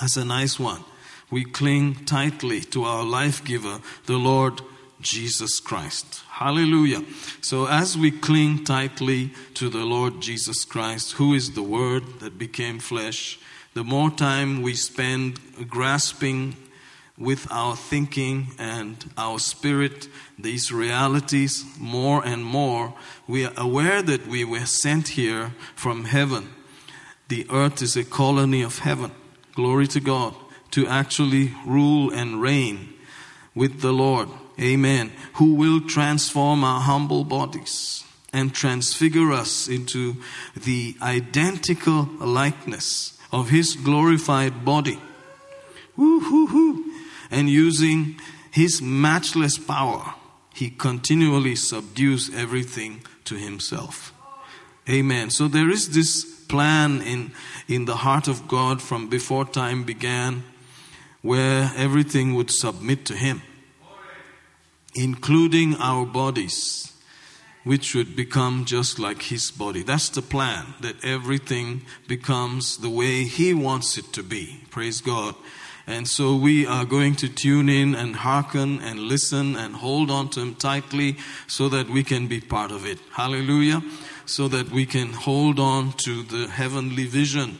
That's a nice one. We cling tightly to our life giver, the Lord Jesus Christ. Hallelujah. So, as we cling tightly to the Lord Jesus Christ, who is the Word that became flesh, the more time we spend grasping with our thinking and our spirit these realities more and more, we are aware that we were sent here from heaven. The earth is a colony of heaven. Glory to God. To actually rule and reign with the Lord. Amen. Who will transform our humble bodies. and transfigure us into the identical likeness of his glorified body. Woo-hoo-hoo. And using his matchless power, he continually subdues everything to himself. Amen. So there is this plan in, in the heart of God from before time began where everything would submit to him, including our bodies, which would become just like his body. That's the plan, that everything becomes the way he wants it to be. Praise God. And so we are going to tune in and hearken and listen and hold on to Him tightly so that we can be part of it. Hallelujah. So that we can hold on to the heavenly vision.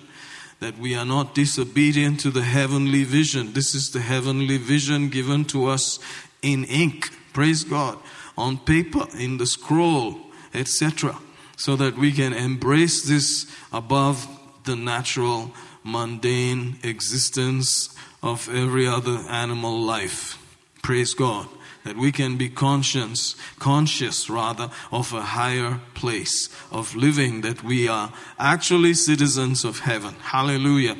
That we are not disobedient to the heavenly vision. This is the heavenly vision given to us in ink. Praise God. On paper, in the scroll, etc. So that we can embrace this above the natural, mundane existence of every other animal life. Praise God. That we can be conscious, conscious rather, of a higher place of living, that we are actually citizens of heaven. Hallelujah.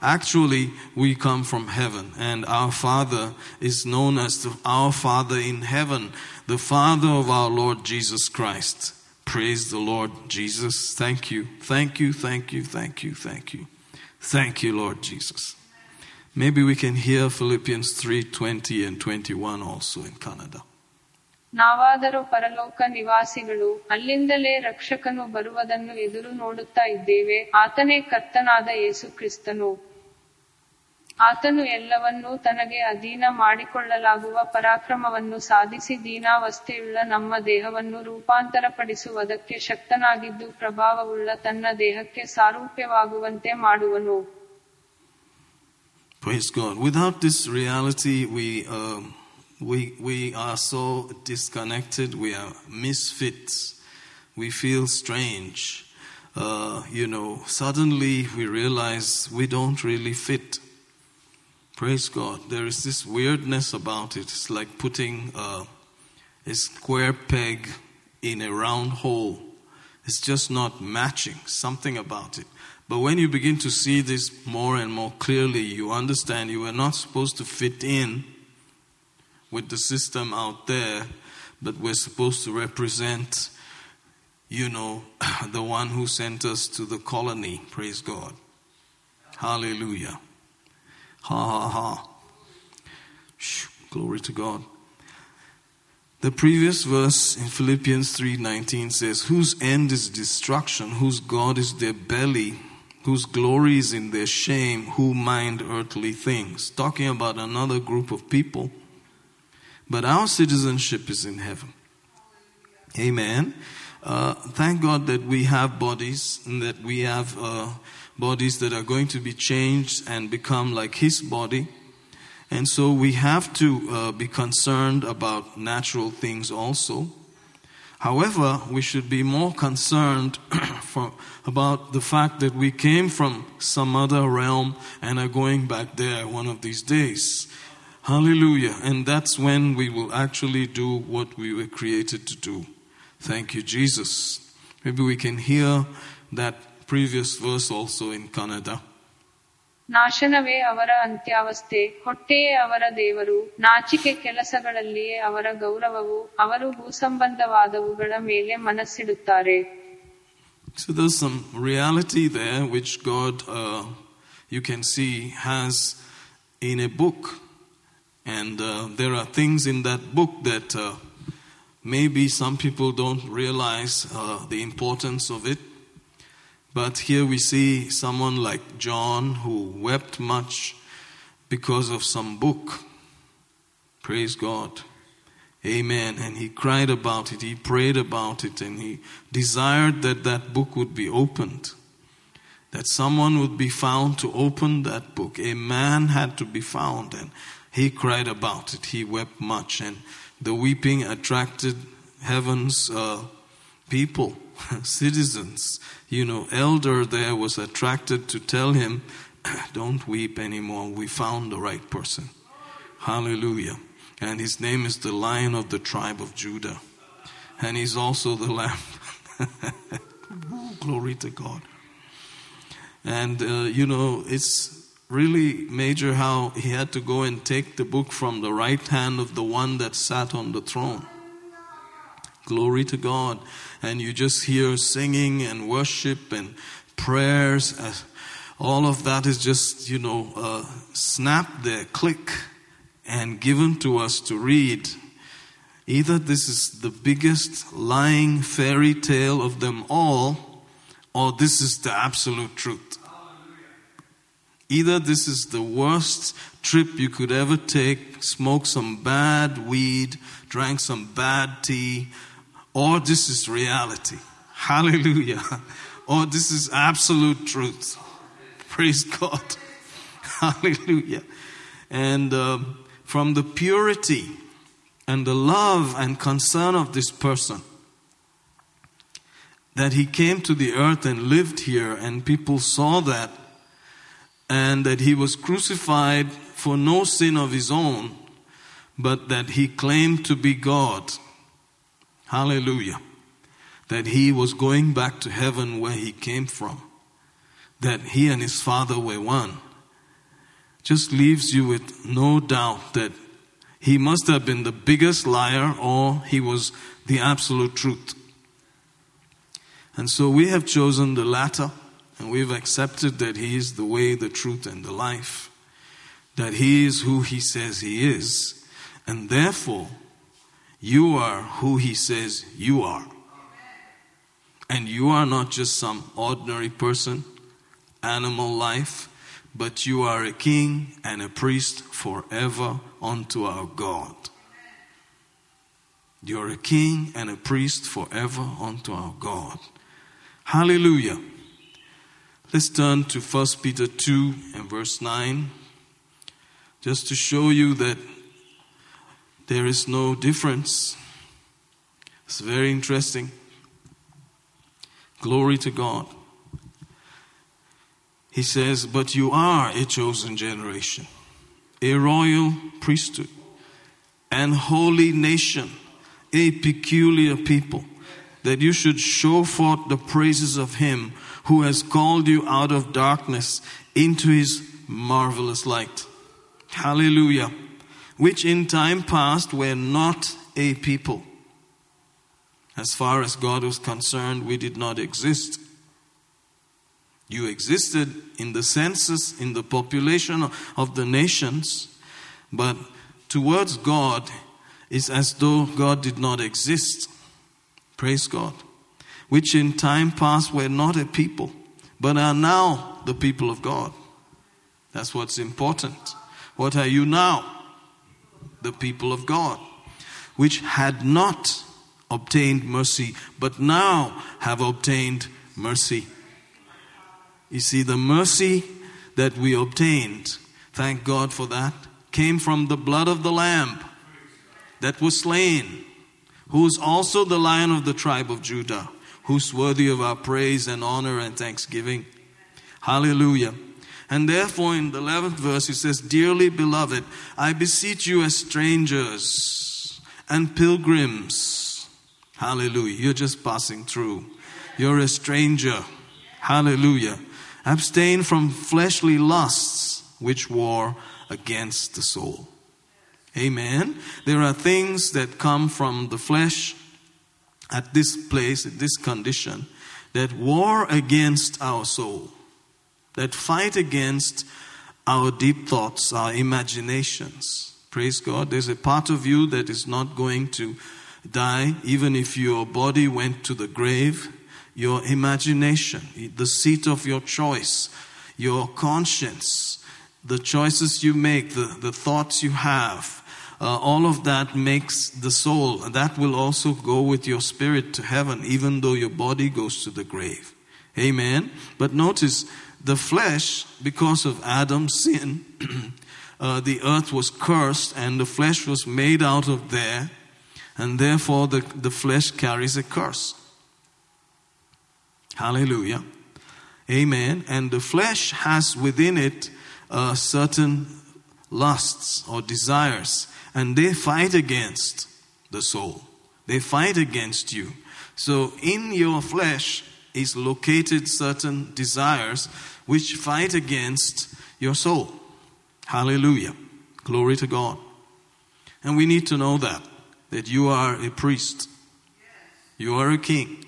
Actually, we come from heaven, and our Father is known as the, our Father in heaven, the Father of our Lord Jesus Christ. Praise the Lord Jesus. Thank you, thank you, thank you, thank you, thank you. Thank you, Lord Jesus. Maybe we can hear Philippians 3:20 and 21 also in Kannada. ನಾವಾದರೂ ಪರಲೋಕ ನಿವಾಸಿಗಳು ಅಲ್ಲಿಂದಲೇ ರಕ್ಷಕನು ಬರುವುದನ್ನು ಎದುರು ನೋಡುತ್ತಾ ಇದ್ದೇವೆ ಆತನೇ ಕರ್ತನಾದ ಯೇಸು ಕ್ರಿಸ್ತನು ಆತನು ಎಲ್ಲವನ್ನೂ ತನಗೆ ಅಧೀನ ಮಾಡಿಕೊಳ್ಳಲಾಗುವ ಪರಾಕ್ರಮವನ್ನು ಸಾಧಿಸಿ ದೀನಾವಸ್ಥೆಯುಳ್ಳ ನಮ್ಮ ದೇಹವನ್ನು ರೂಪಾಂತರಪಡಿಸುವುದಕ್ಕೆ ಶಕ್ತನಾಗಿದ್ದು ಪ್ರಭಾವವುಳ್ಳ ತನ್ನ ದೇಹಕ್ಕೆ ಸಾರೂಪ್ಯವಾಗುವಂತೆ ಮಾಡುವನು Praise God. Without this reality, we, um, we, we are so disconnected. We are misfits. We feel strange. Uh, you know, suddenly we realize we don't really fit. Praise God. There is this weirdness about it. It's like putting uh, a square peg in a round hole. It's just not matching. Something about it. But when you begin to see this more and more clearly, you understand you are not supposed to fit in with the system out there, but we're supposed to represent, you know, the one who sent us to the colony. Praise God. Hallelujah. Ha ha ha. Shh, glory to God. The previous verse in Philippians 3:19 says, "Whose end is destruction, whose god is their belly, whose glory is in their shame, who mind earthly things." Talking about another group of people. But our citizenship is in heaven. Amen. Uh, thank God that we have bodies and that we have uh, bodies that are going to be changed and become like His body. And so we have to uh, be concerned about natural things also. However, we should be more concerned for, about the fact that we came from some other realm and are going back there one of these days. Hallelujah. And that's when we will actually do what we were created to do. Thank you, Jesus. Maybe we can hear that previous verse also in Kannada. ನಾಶನವೇ ಅವರ ಅಂತ್ಯಾವಸ್ಥೆ ಹೊಟ್ಟೆಯೇ ಅವರ ದೇವರು ನಾಚಿಕೆ ಕೆಲಸಗಳಲ್ಲಿಯೇ ಅವರ ಗೌರವವು ಅವರು ಭೂಸಂಬಂಧವಾದವುಗಳ ಮೇಲೆ ಮನಸ್ಸಿಡುತ್ತಾರೆ So there's some reality there which God, uh, you can see, has in a book. And uh, there are things in that book that uh, maybe some people don't realize uh, the importance of it. But here we see someone like John who wept much because of some book. Praise God. Amen. And he cried about it, he prayed about it, and he desired that that book would be opened. That someone would be found to open that book. A man had to be found, and he cried about it. He wept much, and the weeping attracted heaven's uh, people, citizens. You know, elder there was attracted to tell him, "Don't weep anymore. We found the right person." Hallelujah. And his name is the Lion of the tribe of Judah, and he's also the Lamb. Glory to God. And, uh, you know, it's really major how he had to go and take the book from the right hand of the one that sat on the throne. Glory to God. And you just hear singing and worship and prayers. Uh, all of that is just, you know, uh, snap there, click, and given to us to read. Either this is the biggest lying fairy tale of them all, or this is the absolute truth. Either this is the worst trip you could ever take, smoke some bad weed, drank some bad tea, or this is reality. Hallelujah. Or this is absolute truth. Praise God. Hallelujah. And uh, from the purity and the love and concern of this person, that he came to the earth and lived here, and people saw that and that he was crucified for no sin of his own, but that he claimed to be God. Hallelujah. That he was going back to heaven where he came from. That he and his father were one. Just leaves you with no doubt that he must have been the biggest liar or he was the absolute truth. And so we have chosen the latter. And we've accepted that He is the way, the truth, and the life. That He is who He says He is. And therefore, you are who He says you are. And you are not just some ordinary person, animal life, but you are a king and a priest forever unto our God. You're a king and a priest forever unto our God. Hallelujah. Let's turn to 1 Peter 2 and verse 9, just to show you that there is no difference. It's very interesting. Glory to God. He says, But you are a chosen generation, a royal priesthood, and holy nation, a peculiar people, that you should show forth the praises of Him who has called you out of darkness into his marvelous light. Hallelujah. Which in time past were not a people. As far as God was concerned, we did not exist. You existed in the census, in the population of the nations, but towards God, it's as though God did not exist. Praise God which in time past were not a people, but are now the people of God. That's what's important. What are you now? The people of God, which had not obtained mercy, but now have obtained mercy. You see, the mercy that we obtained, thank God for that, came from the blood of the Lamb that was slain, who is also the lion of the tribe of Judah who's worthy of our praise and honor and thanksgiving. Hallelujah. And therefore, in the 11th verse, he says, Dearly beloved, I beseech you as strangers and pilgrims. Hallelujah. You're just passing through. You're a stranger. Hallelujah. Abstain from fleshly lusts which war against the soul. Amen. There are things that come from the flesh at this place, at this condition, that war against our soul, that fight against our deep thoughts, our imaginations. Praise God. There's a part of you that is not going to die, even if your body went to the grave. Your imagination, the seat of your choice, your conscience, the choices you make, the, the thoughts you have, uh, all of that makes the soul. That will also go with your spirit to heaven, even though your body goes to the grave. Amen. But notice the flesh, because of Adam's sin, uh, the earth was cursed and the flesh was made out of there, and therefore the, the flesh carries a curse. Hallelujah. Amen. And the flesh has within it uh, certain lusts or desires and they fight against the soul. They fight against you. So in your flesh is located certain desires which fight against your soul. Hallelujah. Glory to God. And we need to know that that you are a priest. You are a king.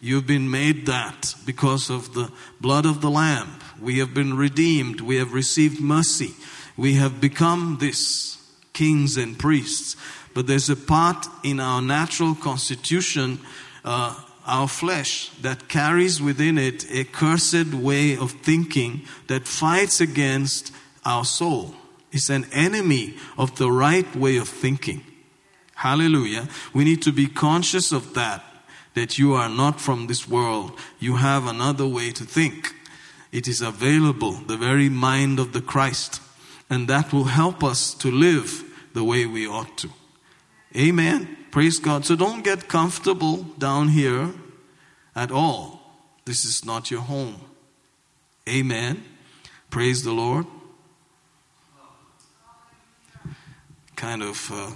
You've been made that because of the blood of the lamb. We have been redeemed. We have received mercy. We have become this kings and priests. But there's a part in our natural constitution, uh, our flesh, that carries within it a cursed way of thinking that fights against our soul. It's an enemy of the right way of thinking. Hallelujah. We need to be conscious of that, that you are not from this world. You have another way to think. It is available, the very mind of the Christ. And that will help us to live the way we ought to. Amen. Praise God. So don't get comfortable down here at all. This is not your home. Amen. Praise the Lord. Kind of. Uh,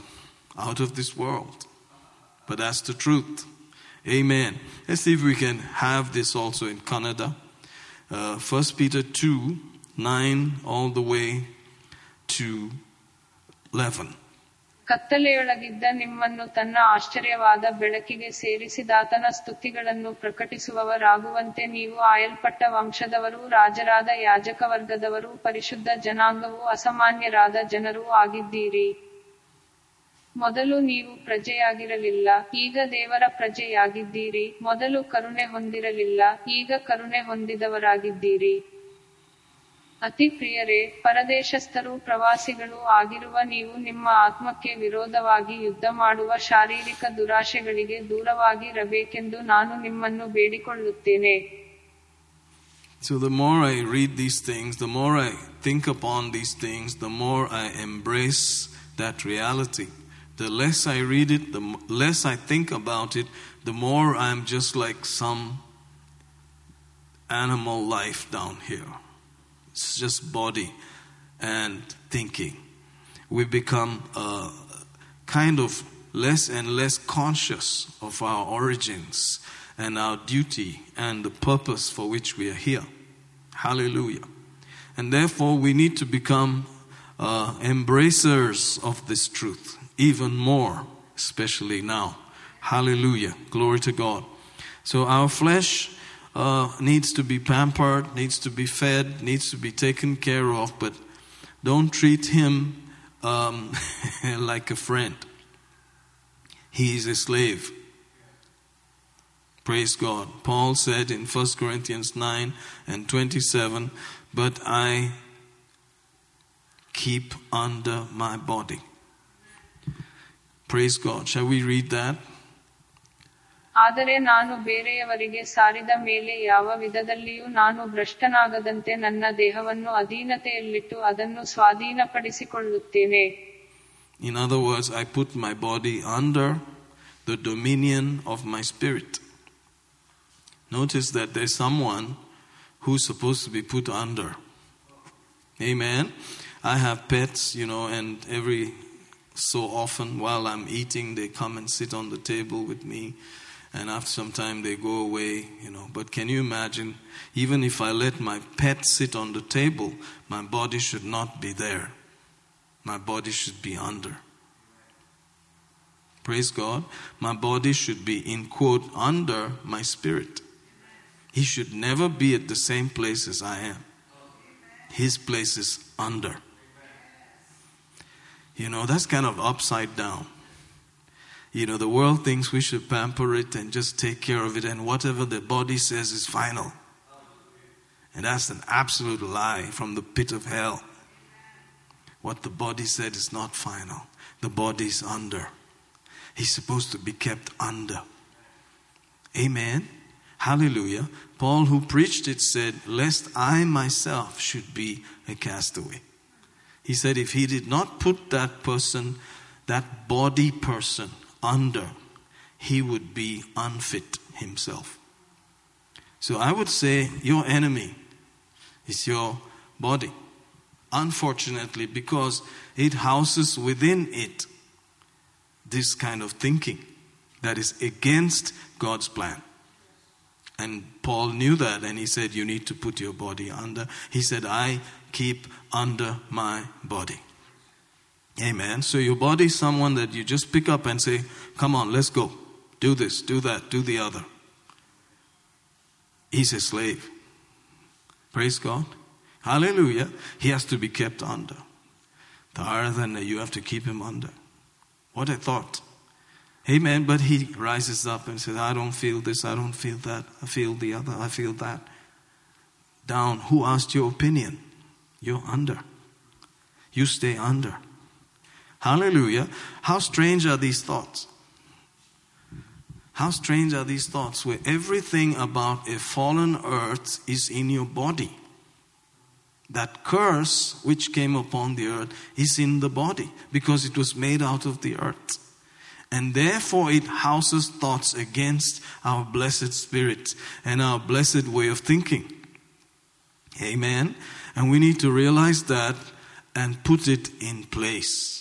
out of this world. But that's the truth. Amen. Let's see if we can have this also in Kannada. Uh, 1 Peter 2 9 all the way to 11. ಕತ್ತಲೆಯೊಳಗಿದ್ದ ನಿಮ್ಮನ್ನು ತನ್ನ ಆಶ್ಚರ್ಯವಾದ ಬೆಳಕಿಗೆ ಸೇರಿಸಿದಾತನ ಸ್ತುತಿಗಳನ್ನು ಪ್ರಕಟಿಸುವವರಾಗುವಂತೆ ನೀವು ಆಯಲ್ಪಟ್ಟ ವಂಶದವರು, ರಾಜರಾದ ಯಾಜಕವರ್ಗದವರು, ಪರಿಶುದ್ಧ ಜನಾಂಗವೂ, ಅಸಾಮಾನ್ಯರಾದ ಜನರೂ ಆಗಿದ್ದೀರಿ. ಮೊದಲು ನೀವು ಪ್ರಜೆಯಾಗಿರಲಿಲ್ಲ, ಈಗ ದೇವರ ಪ್ರಜೆಯಾಗಿದ್ದೀರಿ. ಮೊದಲು ಕರುಣೆ ಹೊಂದಿರಲಿಲ್ಲ, ಈಗ ಕರುಣೆ ಹೊಂದಿದವರಾಗಿದ್ದೀರಿ. ಅತಿ ಪ್ರಿಯರೇ ಪರದೇಶಸ್ಥರು ಪ್ರವಾಸಿಗಳು ಆಗಿರುವ ನೀವು ನಿಮ್ಮ ಆತ್ಮಕ್ಕೆ ವಿರೋಧವಾಗಿ ಯುದ್ಧ ಮಾಡುವ ಶಾರೀರಿಕ ದುರಾಶೆಗಳಿಗೆ ದೂರವಾಗಿರಬೇಕೆಂದು ನಾನು ನಿಮ್ಮನ್ನು ಬೇಡಿಕೊಳ್ಳುತ್ತೇನೆ So, the more I read these things, the more I think upon these things, the more I embrace that reality. The less I read it, the less I think about it, the more I'm just like some animal life down here. It's just body and thinking. We become uh, kind of less and less conscious of our origins and our duty and the purpose for which we are here. Hallelujah. And therefore, we need to become uh, embracers of this truth even more, especially now. Hallelujah. Glory to God. So, our flesh uh, needs to be pampered, needs to be fed, needs to be taken care of, but don't treat him um, like a friend. He is a slave. Praise God. Paul said in 1 Corinthians 9 and 27, But I keep under my body. Praise God. Shall we read that? ಆದರೆ ನಾನು ಬೇರೆಯವರಿಗೆ ಸಾರಿದ ಮೇಲೆ ಯಾವ ವಿಧದಲ್ಲಿಯೂ ನಾನು ಭ್ರಷ್ಟನಾಗದಂತೆ ನನ್ನ ದೇಹವನ್ನು ಅಧೀನತೆಯಲ್ಲಿಟ್ಟು ಅದನ್ನು ಸ್ವಾಧೀನಪಡಿಸಿಕೊಳ್ಳುತ್ತೇನೆ In other words, I put my body under the dominion of my spirit. Notice that there's someone who's supposed to be put under. Amen. I have pets, you know, and every so often while I'm eating, they come and sit on the table with me. And after some time, they go away, you know. But can you imagine, even if I let my pet sit on the table, my body should not be there. My body should be under. Praise God. My body should be, in quote, under my spirit. He should never be at the same place as I am. His place is under. You know, that's kind of upside down. You know, the world thinks we should pamper it and just take care of it, and whatever the body says is final. And that's an absolute lie from the pit of hell. What the body said is not final, the body is under. He's supposed to be kept under. Amen. Hallelujah. Paul, who preached it, said, Lest I myself should be a castaway. He said, if he did not put that person, that body person, under, he would be unfit himself. So I would say your enemy is your body. Unfortunately, because it houses within it this kind of thinking. that is against God's plan. And Paul knew that, and he said, You need to put your body under. He said, I keep under my body. Amen. So your body is someone that you just pick up and say, Come on, let's go. Do this, do that, do the other. He's a slave. Praise God. Hallelujah. He has to be kept under. The higher than you have to keep him under. What a thought. Amen. But he rises up and says, I don't feel this, I don't feel that, I feel the other, I feel that. Down. Who asked your opinion? You're under. You stay under. Hallelujah. How strange are these thoughts? How strange are these thoughts where everything about a fallen earth is in your body? That curse which came upon the earth is in the body because it was made out of the earth and therefore it houses thoughts against our blessed spirit and our blessed way of thinking. Amen. And we need to realize that and put it in place.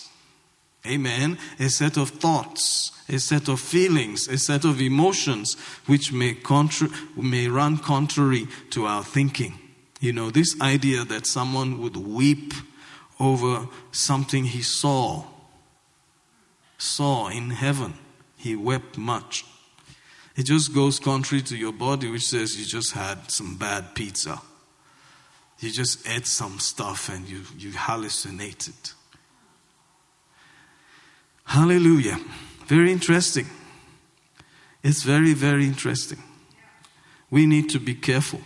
Amen. A set of thoughts, a set of feelings, a set of emotions which may, contra- may run contrary to our thinking. You know, this idea that someone would weep over something he saw saw in heaven. He wept much. It just goes contrary to your body, which says you just had some bad pizza. You just ate some stuff and you, you hallucinated. Hallelujah. Very interesting. It's very, very interesting. We need to be careful.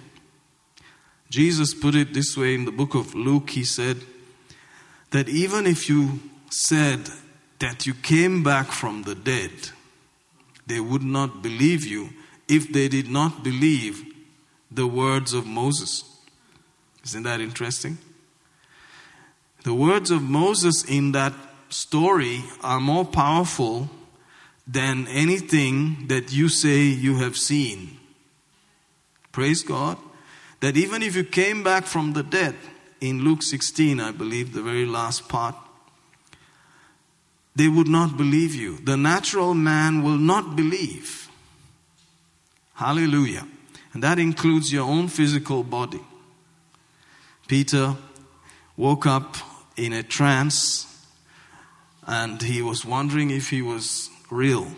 Jesus put it this way in the book of Luke. He said that even if you said that you came back from the dead, they would not believe you if they did not believe the words of Moses. Isn't that interesting? The words of Moses in that story are more powerful than anything that you say you have seen. Praise God. That even if you came back from the dead, in Luke 16, I believe, the very last part, they would not believe you. The natural man will not believe. Hallelujah. And that includes your own physical body. Peter woke up in a trance and he was wondering if he was real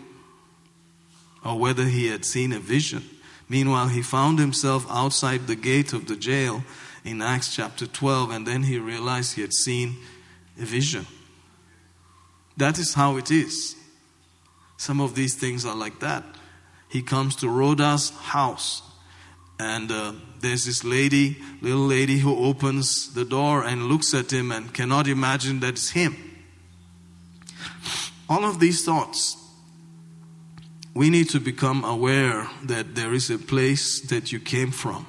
or whether he had seen a vision. Meanwhile, he found himself outside the gate of the jail in Acts chapter 12, and then he realized he had seen a vision. That is how it is. Some of these things are like that. He comes to Rhoda's house, and uh, there's this lady, little lady, who opens the door and looks at him and cannot imagine that it's him. All of these thoughts, we need to become aware that there is a place that you came from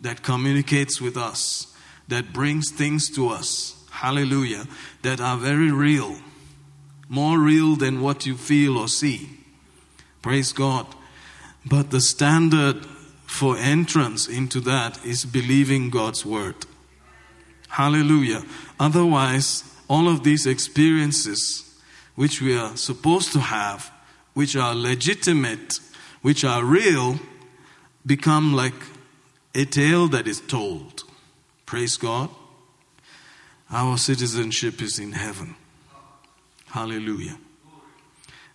that communicates with us, that brings things to us, hallelujah, that are very real more real than what you feel or see. Praise God. But the standard for entrance into that is believing God's word. Hallelujah. Otherwise, all of these experiences which we are supposed to have, which are legitimate, which are real, become like a tale that is told. Praise God. Our citizenship is in heaven. Hallelujah.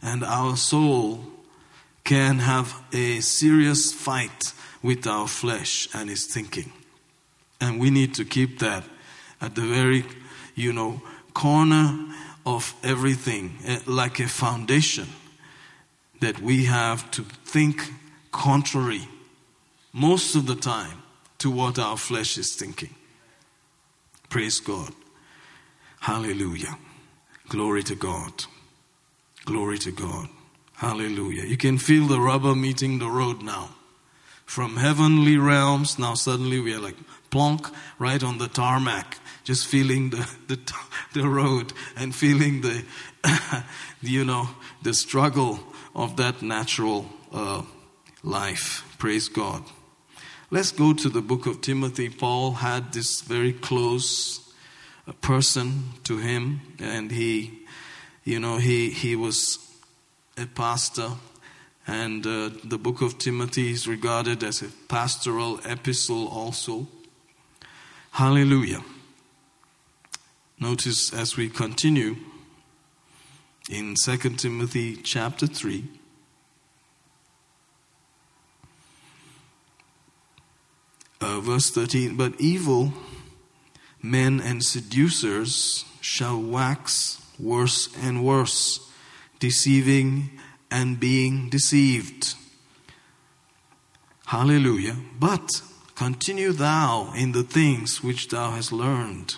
And our soul can have a serious fight with our flesh and its thinking. And we need to keep that at the very, you know, corner of everything, eh, like a foundation that we have to think contrary most of the time to what our flesh is thinking. Praise God. Hallelujah. Glory to God. Glory to God. Hallelujah. You can feel the rubber meeting the road now. From heavenly realms, now suddenly we are like plonk right on the tarmac, just feeling the, the, the road and feeling the, you know, the struggle of that natural uh, life. Praise God. Let's go to the book of Timothy. Paul had this very close person to him, and he, you know, he, he was a pastor, and uh, the book of Timothy is regarded as a pastoral epistle also. Hallelujah. Notice as we continue in 2 Timothy chapter 3. Uh, verse 13, but evil men and seducers shall wax worse and worse, deceiving and being deceived. Hallelujah. But continue thou in the things which thou hast learned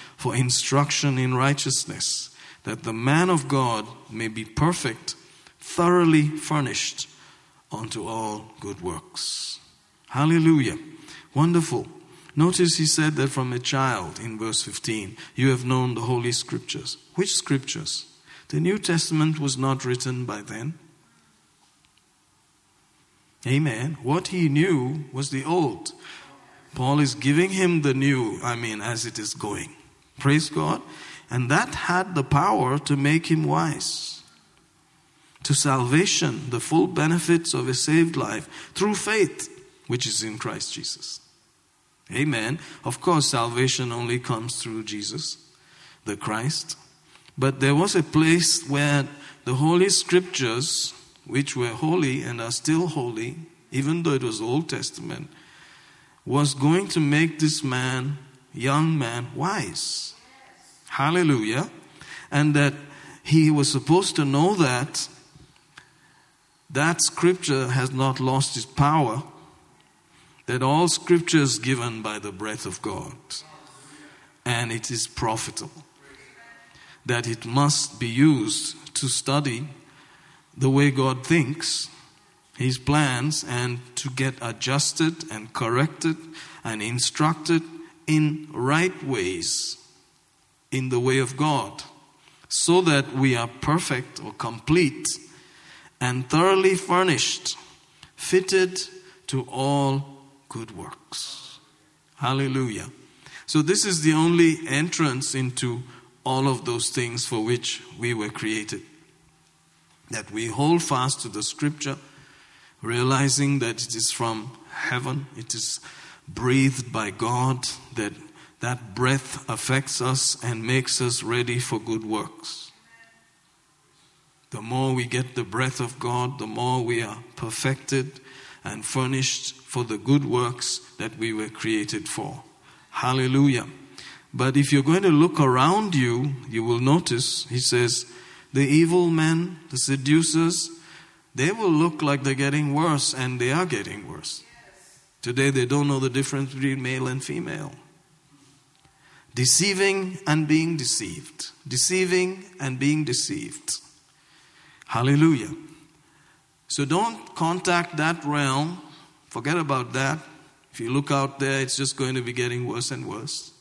for instruction in righteousness, that the man of God may be perfect, thoroughly furnished unto all good works. Hallelujah. Wonderful. Notice he said that from a child in verse 15, you have known the Holy Scriptures. Which Scriptures? The New Testament was not written by then. Amen. What he knew was the old. Paul is giving him the new, I mean, as it is going. Praise God. And that had the power to make him wise to salvation, the full benefits of a saved life through faith, which is in Christ Jesus. Amen. Of course, salvation only comes through Jesus, the Christ. But there was a place where the Holy Scriptures, which were holy and are still holy, even though it was Old Testament, was going to make this man, young man, wise. Hallelujah. And that he was supposed to know that that scripture has not lost its power, that all scripture is given by the breath of God, and it is profitable, that it must be used to study the way God thinks, His plans, and to get adjusted and corrected and instructed in right ways in the way of God, so that we are perfect or complete and thoroughly furnished, fitted to all good works. Hallelujah. So, this is the only entrance into all of those things for which we were created. That we hold fast to the scripture, realizing that it is from heaven, it is breathed by God, that that breath affects us and makes us ready for good works. The more we get the breath of God, the more we are perfected and furnished for the good works that we were created for. Hallelujah. But if you're going to look around you, you will notice, he says, the evil men, the seducers, they will look like they're getting worse, and they are getting worse. Today, they don't know the difference between male and female. Deceiving and being deceived. Deceiving and being deceived. Hallelujah. So don't contact that realm. Forget about that. If you look out there, it's just going to be getting worse and worse.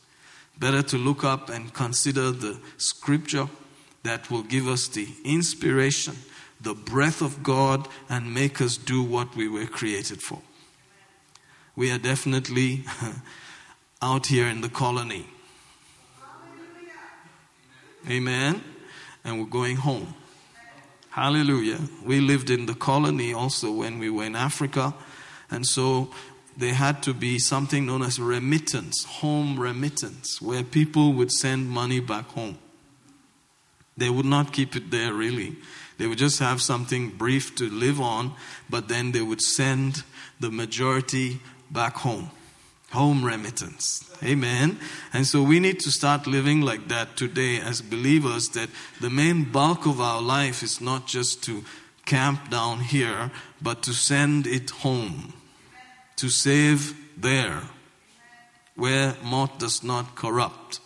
Better to look up and consider the scripture that will give us the inspiration, the breath of God, and make us do what we were created for. We are definitely out here in the colony. Amen. And we're going home. Hallelujah. We lived in the colony also when we were in Africa. And so there had to be something known as remittance, home remittance, where people would send money back home. They would not keep it there really. They would just have something brief to live on, but then they would send the majority back home. Home remittance. Amen. And so we need to start living like that today as believers that the main bulk of our life is not just to camp down here, but to send it home, to save there, where moth does not corrupt.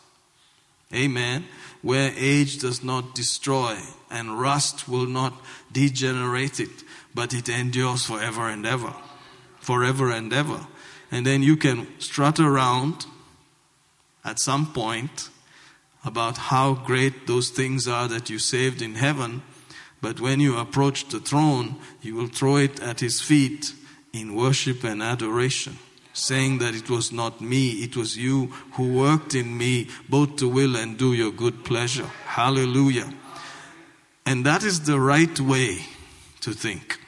Amen. Where age does not destroy and rust will not degenerate it, but it endures forever and ever. Forever and ever. And then you can strut around at some point about how great those things are that you saved in heaven, but when you approach the throne, you will throw it at his feet in worship and adoration, saying that it was not me, it was you who worked in me both to will and do your good pleasure. Hallelujah. And that is the right way to think.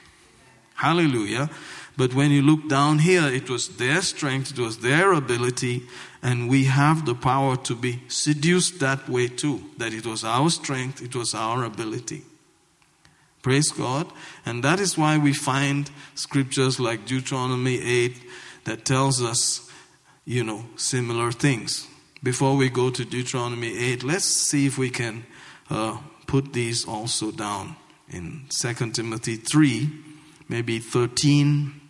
Hallelujah. But when you look down here, it was their strength, it was their ability, and we have the power to be seduced that way too. That it was our strength, it was our ability. Praise God. And that is why we find scriptures like Deuteronomy 8 that tells us, you know, similar things. Before we go to Deuteronomy 8, let's see if we can uh, put these also down in 2 Timothy 3, maybe 13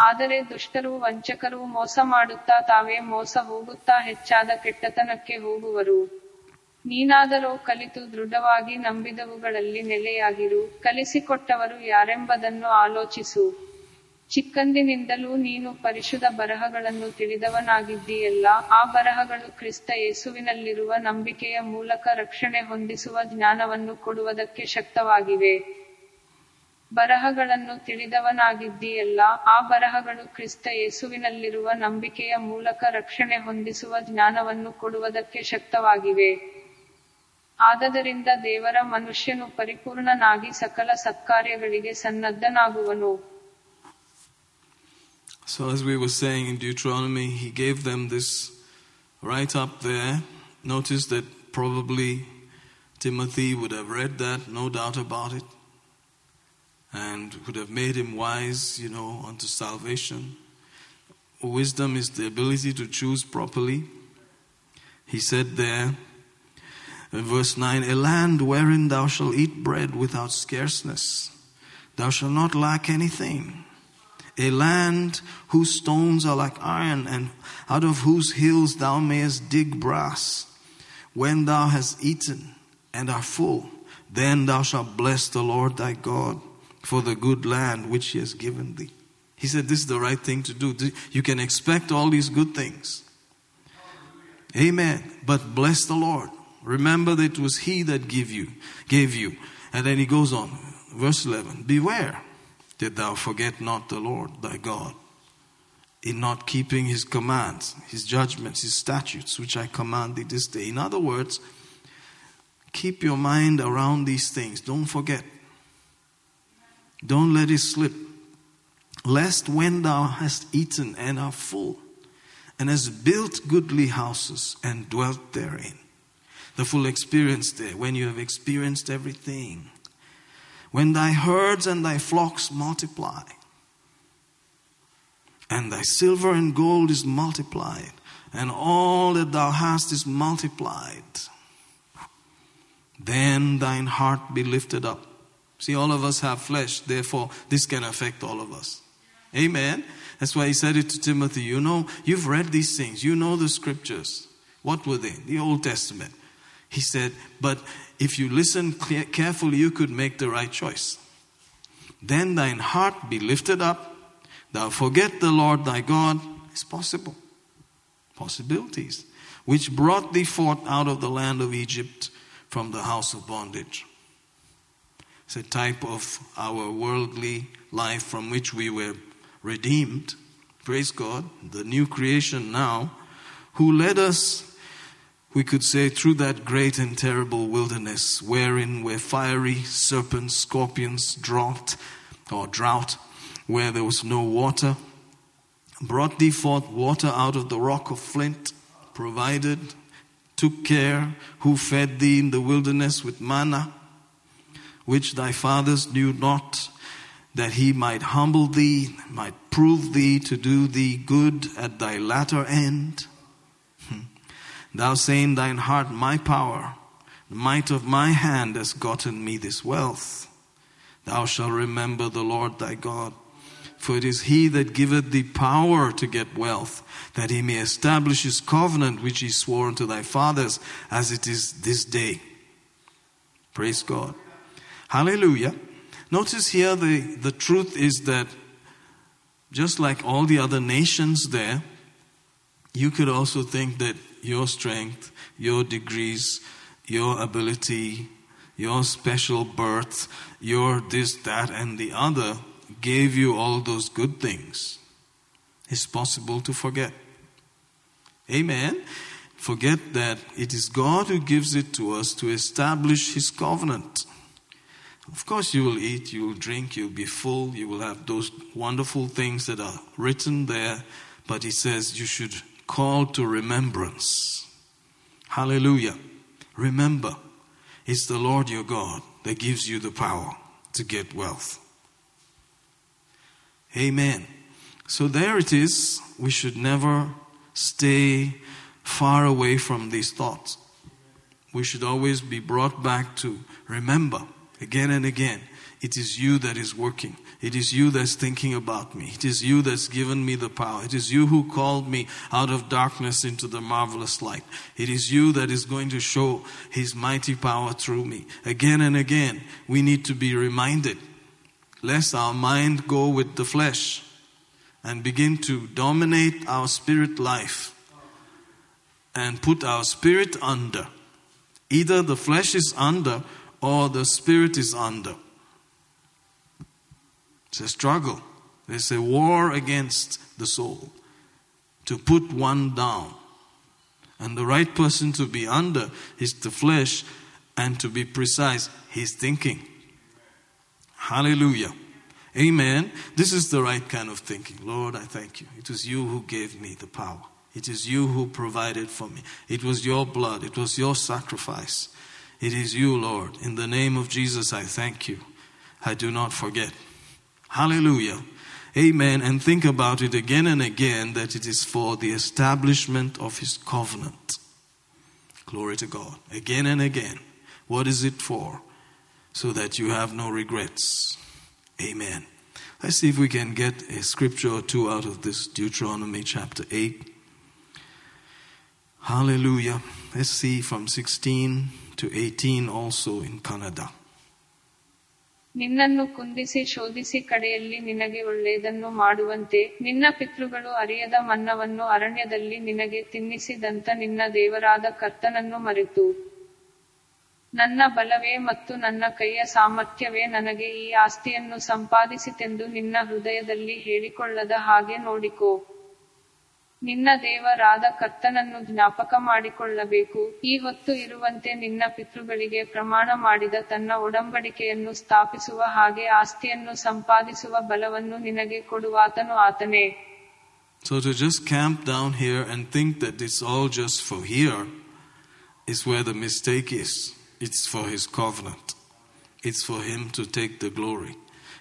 ಆದರೆ ದುಷ್ಟರು, ವಂಚಕರು ಮೋಸ ಮಾಡುತ್ತಾ ತಾವೇ ಮೋಸ ಹೋಗುತ್ತಾ ಹೆಚ್ಚಾದ ಕೆಟ್ಟತನಕ್ಕೆ ಹೋಗುವರು. ನೀನಾದರೂ ಕಲಿತು ದೃಢವಾಗಿ ನಂಬಿದವುಗಳಲ್ಲಿ ನೆಲೆಯಾಗಿರು. ಕಲಿಸಿಕೊಟ್ಟವರು ಯಾರೆಂಬುದನ್ನು ಆಲೋಚಿಸು. ಚಿಕ್ಕಂದಿನಿಂದಲೂ ನೀನು ಪರಿಶುದ್ಧ ಬರಹಗಳನ್ನು ತಿಳಿದವನಾಗಿದ್ದೀಯಲ್ಲ. ಆ ಬರಹಗಳು ಕ್ರಿಸ್ತ ಯೇಸುವಿನಲ್ಲಿರುವ ನಂಬಿಕೆಯ ಮೂಲಕ ರಕ್ಷಣೆ ಹೊಂದಿಸುವ ಜ್ಞಾನವನ್ನು ಕೊಡುವುದಕ್ಕೆ ಶಕ್ತವಾಗಿವೆ. ಬರಹಗಳನ್ನು ತಿಳಿದವನಾಗಿದ್ದೀಯಲ್ಲ ಆ ಬರಹಗಳು ಕ್ರಿಸ್ತ ಯೇಸುವಿನಲ್ಲಿರುವ ನಂಬಿಕೆಯ ಮೂಲಕ ರಕ್ಷಣೆ ಹೊಂದಿಸುವ ಜ್ಞಾನವನ್ನು ಕೊಡುವುದಕ್ಕೆ ಶಕ್ತವಾಗಿವೆ ಆದದರಿಂದ ದೇವರ ಮನುಷ್ಯನು ಪರಿಪೂರ್ಣನಾಗಿ ಸಕಲ ಸತ್ಕಾರ್ಯಗಳಿಗೆ ಸನ್ನದ್ಧನಾಗುವನು So, as we were saying in Deuteronomy, he gave them this right up there. Notice that probably Timothy would have read that, no doubt about it, and would have made him wise, you know, unto salvation. Wisdom is the ability to choose properly. He said there, in verse 9, A land wherein thou shalt eat bread without scarceness, thou shalt not lack anything a land whose stones are like iron, and out of whose hills thou mayest dig brass. When thou hast eaten and are full, then thou shalt bless the Lord thy God for the good land which he has given thee. He said, This is the right thing to do. You can expect all these good things. Amen. But bless the Lord. Remember that it was he that gave you, gave you. And then he goes on, verse 11 Beware that thou forget not the Lord thy God, in not keeping his commands, his judgments, his statutes, which I command thee this day. In other words, keep your mind around these things. Don't forget. Don't let it slip. Lest when thou hast eaten and are full, and hast built goodly houses and dwelt therein, the full experience there, when you have experienced everything, when thy herds and thy flocks multiply, and thy silver and gold is multiplied, and all that thou hast is multiplied, then thine heart be lifted up. See, all of us have flesh, therefore, this can affect all of us. Amen. That's why he said it to Timothy. You know, you've read these things, you know the scriptures. What were they? The Old Testament. He said, but if you listen carefully, you could make the right choice. Then thine heart be lifted up, thou forget the Lord thy God. It's possible. Possibilities. Which brought thee forth out of the land of Egypt from the house of bondage. It's a type of our worldly life from which we were redeemed. Praise God. The new creation now, who led us we could say, through that great and terrible wilderness, wherein were fiery serpents, scorpions, drought, or drought, where there was no water, brought thee forth water out of the rock of flint, provided, took care, who fed thee in the wilderness with manna, which thy fathers knew not, that he might humble thee, might prove thee to do thee good at thy latter end hmm. Thou say in thine heart, My power, the might of my hand has gotten me this wealth. Thou shalt remember the Lord thy God. For it is he that giveth thee power to get wealth, that he may establish his covenant which he swore unto thy fathers, as it is this day. Praise God. Hallelujah. Notice here the, the truth is that just like all the other nations there, you could also think that your strength, your degrees, your ability, your special birth, your this, that, and the other gave you all those good things. It's possible to forget. Amen. Forget that it is God who gives it to us to establish His covenant. Of course, you will eat, you will drink, you'll be full, you will have those wonderful things that are written there, but He says you should call to remembrance. Hallelujah. Remember, it's the Lord your God that gives you the power to get wealth. Amen. So there it is. We should never stay far away from these thoughts. We should always be brought back to remember again and again it is you that is working. It is you that's thinking about me. It is you that's given me the power. It is you who called me out of darkness into the marvelous light. It is you that is going to show his mighty power through me. Again and again, we need to be reminded lest our mind go with the flesh and begin to dominate our spirit life and put our spirit under. Either the flesh is under or the spirit is under. It's a struggle. There's a war against the soul to put one down. And the right person to be under is the flesh, and to be precise, his thinking. Hallelujah. Amen. This is the right kind of thinking. Lord, I thank you. It was you who gave me the power. It is you who provided for me. It was your blood. It was your sacrifice. It is you, Lord. In the name of Jesus, I thank you. I do not forget. Hallelujah. Amen. And think about it again and again that it is for the establishment of His covenant. Glory to God. Again and again. What is it for? So that you have no regrets. Amen. Let's see if we can get a scripture or two out of this Deuteronomy chapter 8. Hallelujah. Let's see from 16 to 18 also in Kannada. ನಿನ್ನನ್ನು ಕುಂದಿಸಿ ಶೋಧಿಸಿ ಕಡೆಯಲ್ಲಿ ನಿನಗೆ ಒಳ್ಳೆಯದನ್ನು ಮಾಡುವಂತೆ. ನಿನ್ನ ಪಿತೃಗಳು ಅರಿಯದ ಮನ್ನವನ್ನು ಅರಣ್ಯದಲ್ಲಿ ನಿನಗೆ ತಿನ್ನಿಸಿದಂತ ನಿನ್ನ ದೇವರಾದ ಕರ್ತನನ್ನು ಮರೆತು. ನನ್ನ ಬಲವೇ ಮತ್ತು ನನ್ನ ಕೈಯ ಸಾಮರ್ಥ್ಯವೇ ನನಗೆ ಈ ಆಸ್ತಿಯನ್ನು ಸಂಪಾದಿಸಿತೆಂದು ನಿನ್ನ ಹೃದಯದಲ್ಲಿ ಹೇಳಿಕೊಳ್ಳದ ಹಾಗೆ ನೋಡಿಕೋ. ನಿನ್ನ ದೇವರಾದ ಕರ್ತನನ್ನು ಜ್ಞಾಪಕ ಮಾಡಿಕೊಳ್ಳಬೇಕು ಈ ಹೊತ್ತು ಇರುವಂತೆ ನಿನ್ನ ಪಿತೃಗಳಿಗೆ ಪ್ರಮಾಣ ಮಾಡಿದ ತನ್ನ ಒಡಂಬಡಿಕೆಯನ್ನು ಸ್ಥಾಪಿಸುವ ಹಾಗೆ ಆಸ್ತಿಯನ್ನು ಸಂಪಾದಿಸುವ ಬಲವನ್ನು ನಿನಗೆ ಕೊಡುವಾತನು ಆತನೇ So to just camp down here and think that it's all just for here is where the mistake is. It's for his covenant. It's for him to take the glory.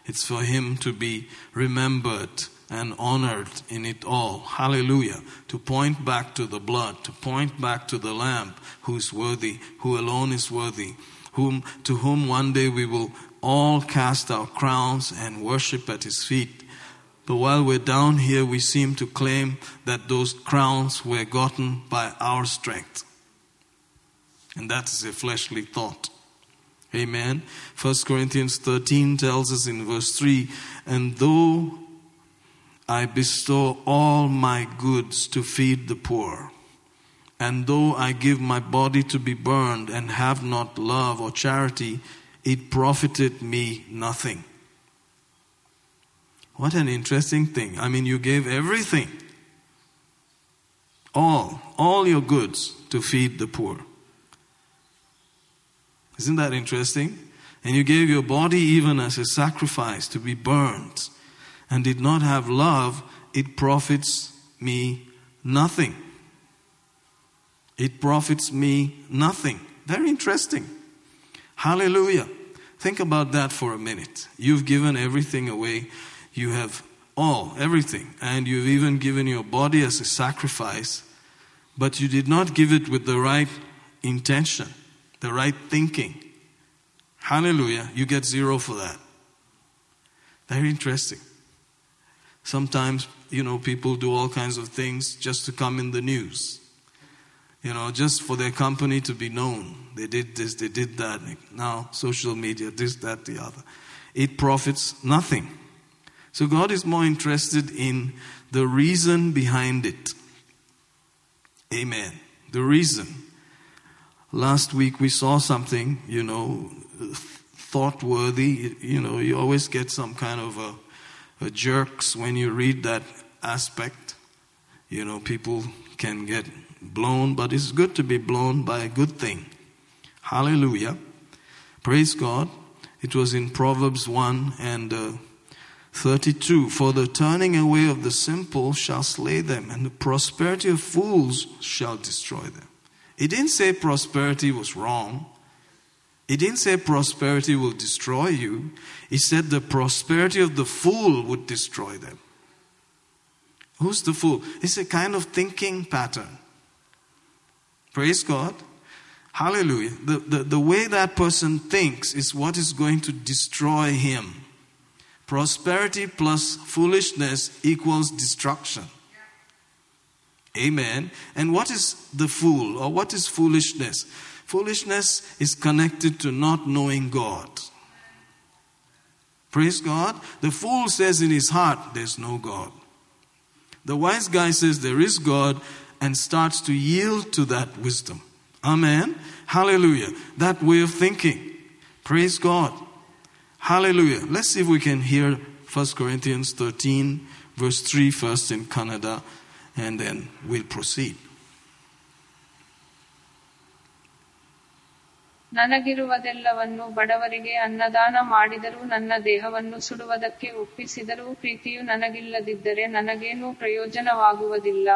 It's for him to be remembered and honored in it all. Hallelujah. To point back to the blood, to point back to the Lamb who is worthy, who alone is worthy, whom, to whom one day we will all cast our crowns and worship at his feet. But while we're down here, we seem to claim that those crowns were gotten by our strength. And that is a fleshly thought. Amen. 1 Corinthians 13 tells us in verse 3 And though I bestow all my goods to feed the poor, and though I give my body to be burned and have not love or charity, it profited me nothing. What an interesting thing. I mean, you gave everything, all, all your goods to feed the poor. Isn't that interesting? And you gave your body even as a sacrifice to be burned and did not have love, it profits me nothing. It profits me nothing. Very interesting. Hallelujah. Think about that for a minute. You've given everything away. You have all, everything. And you've even given your body as a sacrifice, but you did not give it with the right intention, the right thinking. Hallelujah. You get zero for that. Very interesting. Sometimes, you know, people do all kinds of things just to come in the news. you know, just for their company to be known. They did this, they did that. Now, social media, this, that, the other. It profits nothing. So, God is more interested in the reason behind it. Amen. The reason. Last week we saw something, you know, thought worthy. You know, you always get some kind of a, jerks when you read that aspect. You know, people can get blown, but it's good to be blown by a good thing. Hallelujah. Praise God. It was in Proverbs 1 and uh, 32 For the turning away of the simple shall slay them, and the prosperity of fools shall destroy them. It didn't say prosperity was wrong. It didn't say prosperity will destroy you. he said the prosperity of the fool would destroy them. Who's the fool? It's a kind of thinking pattern. Praise God. Hallelujah. The, the, the way that person thinks is what is going to destroy him. Prosperity plus foolishness equals destruction. Amen. And what is the fool or what is foolishness? Foolishness is connected to not knowing God. Praise God. The fool says in his heart, There's no God. The wise guy says, There is God, and starts to yield to that wisdom. Amen. Hallelujah. That way of thinking. Praise God. Hallelujah. Let's see if we can hear 1 Corinthians 13, verse 3 first in Kannada, and then we'll proceed. ನನಗಿರುವುದೆಲ್ಲವನ್ನು ಬಡವರಿಗೆ ಅನ್ನದಾನ ಮಾಡಿದರೂ ನನ್ನ ದೇಹವನ್ನು ಸುಡುವುದಕ್ಕೆ ಒಪ್ಪಿಸಿದರೂ ಪ್ರೀತಿಯು ನನಗಿಲ್ಲದಿದ್ದರೆ ನನಗೇನೂ ಪ್ರಯೋಜನವಾಗುವುದಿಲ್ಲ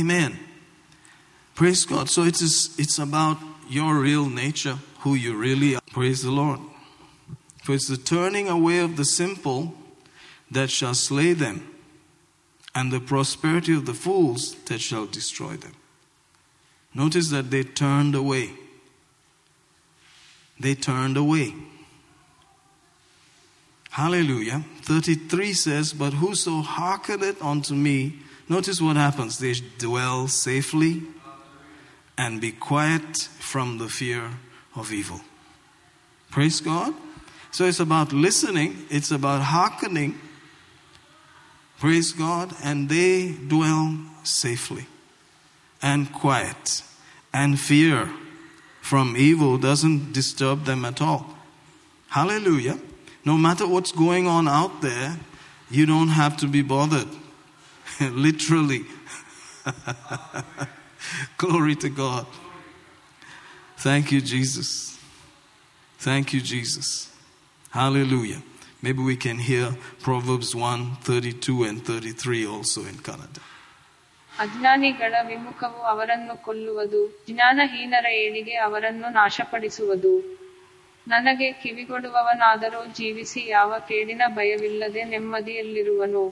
Amen. Praise God. So it is it's about your real nature, who you really are. Praise the Lord. For it's the turning away of the simple that shall slay them, and the prosperity of the fools that shall destroy them. Notice that they turned away. They turned away. Hallelujah. 33 says, But whoso hearkeneth unto me, notice what happens. They dwell safely and be quiet from the fear of evil. Praise God. So it's about listening, it's about hearkening. Praise God. And they dwell safely and quiet. And fear from evil doesn't disturb them at all. Hallelujah. No matter what's going on out there, you don't have to be bothered. Literally. Glory to God. Thank you, Jesus. Thank you, Jesus. Hallelujah. Maybe we can hear Proverbs 1 32 and 33 also in Kannada. ಅಜ್ಞಾನಿಗಳ ವಿಮುಖವು ಅವರನ್ನು ಕೊಲ್ಲುವುದು ಜ್ಞಾನಹೀನರ ಏಳಿಗೆ ಅವರನ್ನು ನಾಶಪಡಿಸುವುದು ನನಗೆ ಕಿವಿಗೊಡುವವನಾದರೂ ಜೀವಿಸಿ ಯಾವ ಕೇಡಿನ ಭಯವಿಲ್ಲದೆ ನೆಮ್ಮದಿಯಲ್ಲಿರುವನು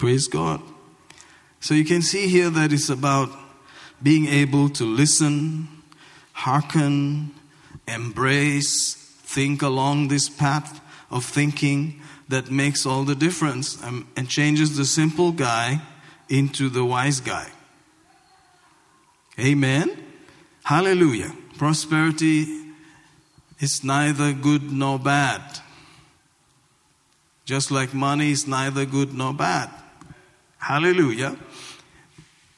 Praise God. So you can see here that it's about being able to listen, hearken, embrace, think along this path of thinking that makes all the difference and, and changes the simple guy into the wise guy. Amen. Hallelujah. Prosperity is neither good nor bad. Just like money is neither good nor bad. Hallelujah.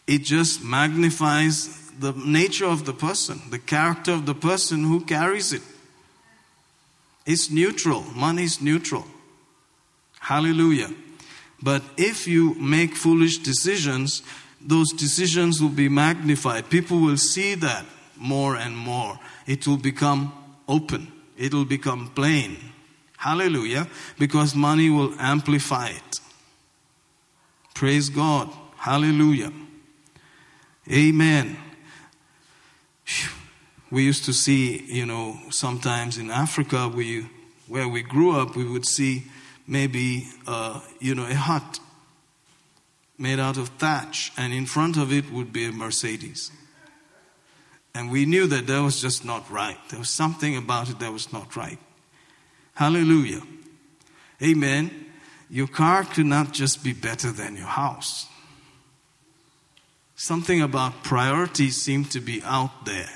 It just magnifies the nature of the person, the character of the person who carries it. It's neutral. Money is neutral. Hallelujah. But if you make foolish decisions, those decisions will be magnified. People will see that more and more. It will become open, it will become plain. Hallelujah. Because money will amplify it. Praise God. Hallelujah. Amen. We used to see, you know, sometimes in Africa, we, where we grew up, we would see maybe, uh, you know, a hut made out of thatch, and in front of it would be a Mercedes. And we knew that that was just not right. There was something about it that was not right. Hallelujah. Amen. your car could not just be better than your house. Something about priorities seemed to be out there.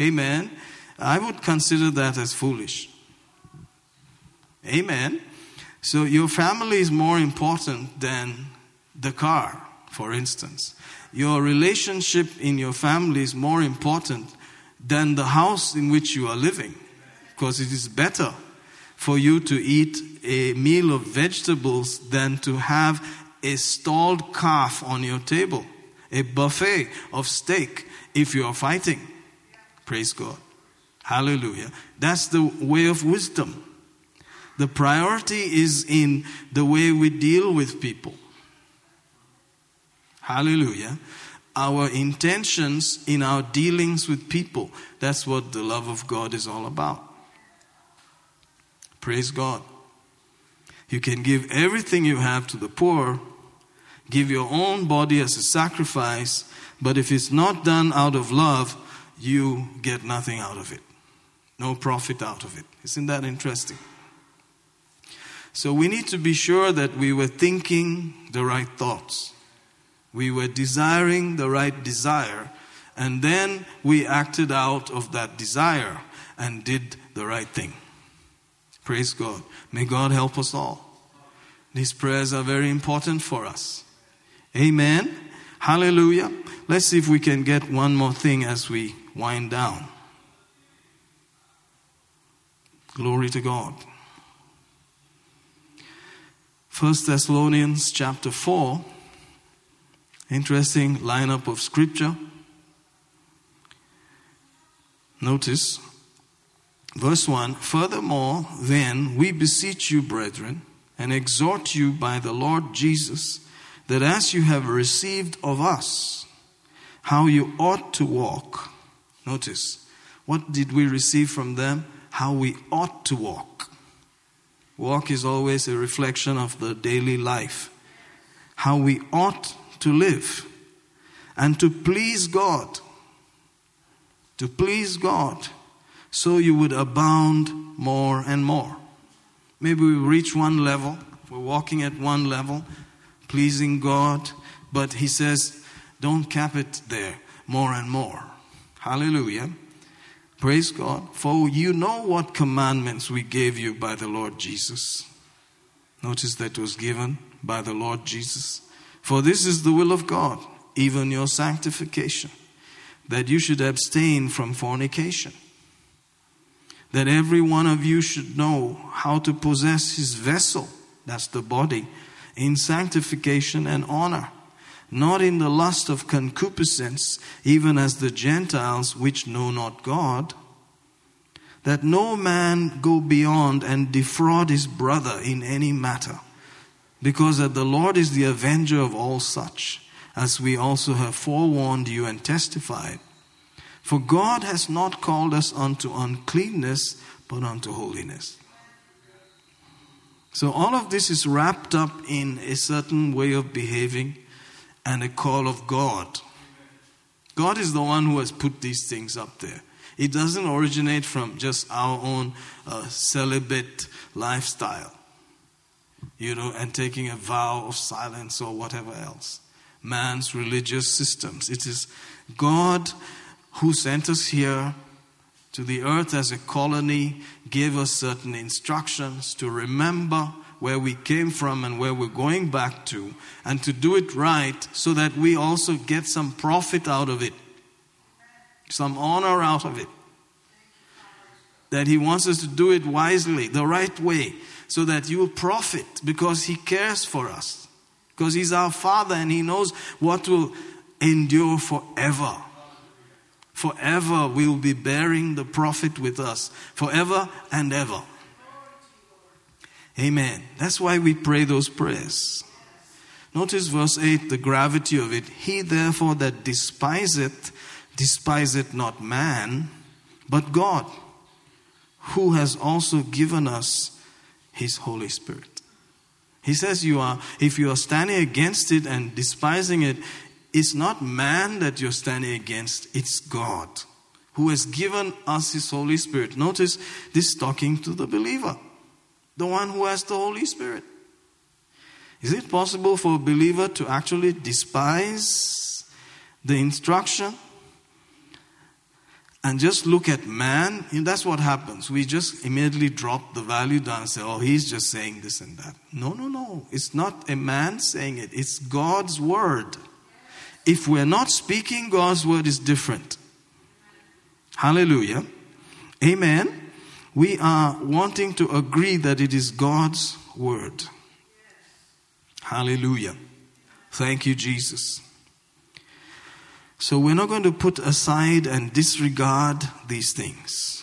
Amen. I would consider that as foolish. Amen. So your family is more important than the car, for instance. Your relationship in your family is more important than the house in which you are living because it is better for you to eat a meal of vegetables than to have a stalled calf on your table, a buffet of steak if you are fighting. Praise God. Hallelujah. That's the way of wisdom. The priority is in the way we deal with people. Hallelujah. Our intentions in our dealings with people. That's what the love of God is all about. Praise God. You can give everything you have to the poor, give your own body as a sacrifice, but if it's not done out of love, you get nothing out of it. No profit out of it. Isn't that interesting? So we need to be sure that we were thinking the right thoughts. We were desiring the right desire, and then we acted out of that desire and did the right thing. Praise God. May God help us all. These prayers are very important for us. Amen. Hallelujah. Let's see if we can get one more thing as we wind down. Glory to God. 1 Thessalonians chapter 4. Interesting lineup of scripture. Notice verse 1 Furthermore, then, we beseech you, brethren, and exhort you by the Lord Jesus, that as you have received of us, how you ought to walk. Notice, what did we receive from them? How we ought to walk. Walk is always a reflection of the daily life. How we ought to live and to please God. To please God so you would abound more and more. Maybe we reach one level, we're walking at one level, pleasing God, but He says, don't cap it there, more and more. Hallelujah. Praise God. For you know what commandments we gave you by the Lord Jesus. Notice that was given by the Lord Jesus. For this is the will of God, even your sanctification, that you should abstain from fornication that every one of you should know how to possess his vessel, that's the body, in sanctification and honor, not in the lust of concupiscence, even as the Gentiles which know not God, that no man go beyond and defraud his brother in any matter, because that the Lord is the avenger of all such, as we also have forewarned you and testified. For God has not called us unto uncleanness, but unto holiness. So, all of this is wrapped up in a certain way of behaving and a call of God. God is the one who has put these things up there. It doesn't originate from just our own uh, celibate lifestyle, you know, and taking a vow of silence or whatever else. Man's religious systems. It is God who sent us here to the earth as a colony, gave us certain instructions to remember where we came from and where we're going back to, and to do it right so that we also get some profit out of it, some honor out of it. That He wants us to do it wisely, the right way, so that you will profit because He cares for us. Because He's our Father and He knows what will endure forever forever we will be bearing the profit with us, forever and ever. Amen. That's why we pray those prayers. Notice verse 8, the gravity of it. He therefore that despiseth, despiseth not man, but God, who has also given us his Holy Spirit. He says you are, if you are standing against it and despising it, it's not man that you're standing against, it's God who has given us His Holy Spirit. Notice this talking to the believer, the one who has the Holy Spirit. Is it possible for a believer to actually despise the instruction and just look at man? And that's what happens. We just immediately drop the value down and say, oh, he's just saying this and that. No, no, no. It's not a man saying it, it's God's word. If we're not speaking, God's word is different. Hallelujah. Amen. We are wanting to agree that it is God's word. Hallelujah. Thank you, Jesus. So we're not going to put aside and disregard these things.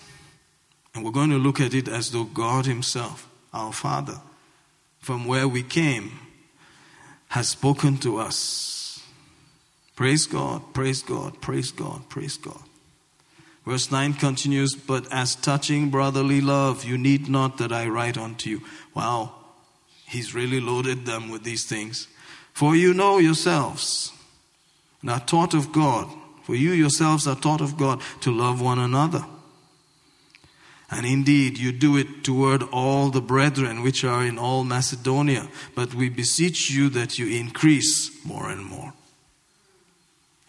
And we're going to look at it as though God Himself, our Father, from where we came, has spoken to us. Praise God, praise God, praise God, praise God. Verse 9 continues, But as touching brotherly love, you need not that I write unto you. Wow, he's really loaded them with these things. For you know yourselves and are taught of God, for you yourselves are taught of God to love one another. And indeed, you do it toward all the brethren which are in all Macedonia. But we beseech you that you increase more and more.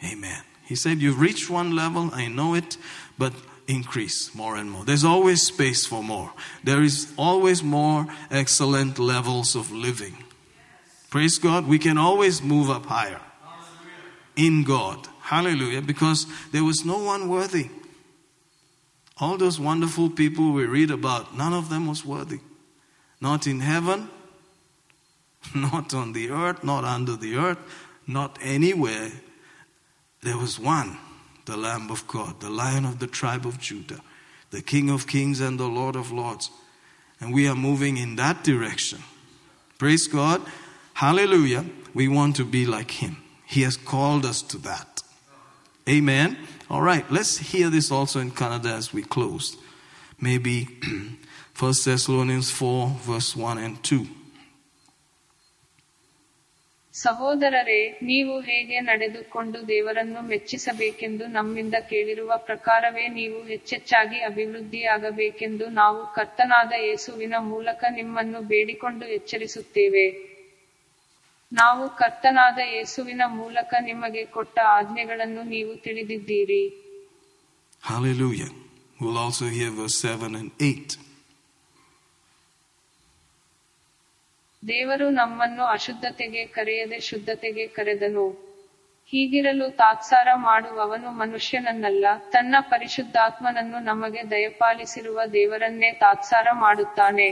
Amen. He said, You've reached one level, I know it, but increase more and more. There's always space for more. There is always more excellent levels of living. Praise God. We can always move up higher in God. Hallelujah. Because there was no one worthy. All those wonderful people we read about, none of them was worthy. Not in heaven, not on the earth, not under the earth, not anywhere. There was one, the Lamb of God, the Lion of the tribe of Judah, the King of kings and the Lord of lords. And we are moving in that direction. Praise God. Hallelujah. We want to be like Him. He has called us to that. Amen. All right, let's hear this also in Kannada as we close. Maybe 1 Thessalonians 4, verse 1 and 2. ಸಹೋದರರೇ, ನೀವು ಹೇಗೆ ನಡೆದುಕೊಂಡು ದೇವರನ್ನು ಮೆಚ್ಚಿಸಬೇಕೆಂದು ನಮ್ಮಿಂದ ಕೇಳಿರುವ ಪ್ರಕಾರವೇ ನೀವು ಹೆಚ್ಚೆಚ್ಚಾಗಿ ಅಭಿವೃದ್ಧಿಯಾಗಬೇಕೆಂದು ನಾವು ಕರ್ತನಾದ ಯೇಸುವಿನ ಮೂಲಕ ನಿಮ್ಮನ್ನು ಬೇಡಿಕೊಂಡು ಎಚ್ಚರಿಸುತ್ತೇವೆ ನಾವು ಕರ್ತನಾದ ಯೇಸುವಿನ ಮೂಲಕ ನಿಮಗೆ ಕೊಟ್ಟ ಆಜ್ಞೆಗಳನ್ನು ನೀವು ತಿಳಿದಿದ್ದೀರಿ Hallelujah. We'll also hear verse 7 and 8. ದೇವರು ನಮ್ಮನ್ನು ಅಶುದ್ಧತೆಗೆ ಕರೆಯದೆ ಶುದ್ಧತೆಗೆ ಕರೆದನು ಹೀಗಿರಲು ತಾತ್ಸಾರ ಮಾಡುವವನು ಮನುಷ್ಯನನ್ನಲ್ಲ ತನ್ನ ಪರಿಶುದ್ಧಾತ್ಮನನ್ನು ನಮಗೆ ದಯಪಾಲಿಸಿರುವ ದೇವರನ್ನೇ ತಾತ್ಸಾರ ಮಾಡುತ್ತಾನೆ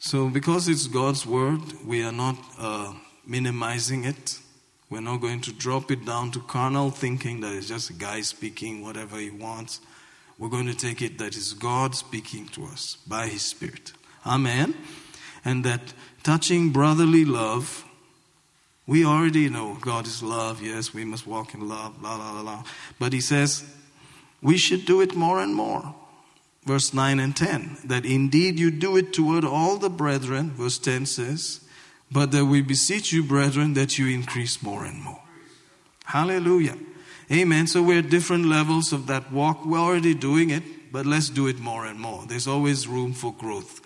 So, because it's God's word, we are not uh, minimizing it. We're not going to drop it down to carnal thinking that it's just a guy speaking whatever he wants. We're going to take it that is God speaking to us by his Spirit. Amen. And that touching brotherly love, we already know God is love. Yes, we must walk in love, la la la la. But he says we should do it more and more. Verse 9 and 10 that indeed you do it toward all the brethren. Verse 10 says but that we beseech you brethren that you increase more and more. Hallelujah. Amen. So we're at different levels of that walk. We're already doing it but let's do it more and more. There's always room for growth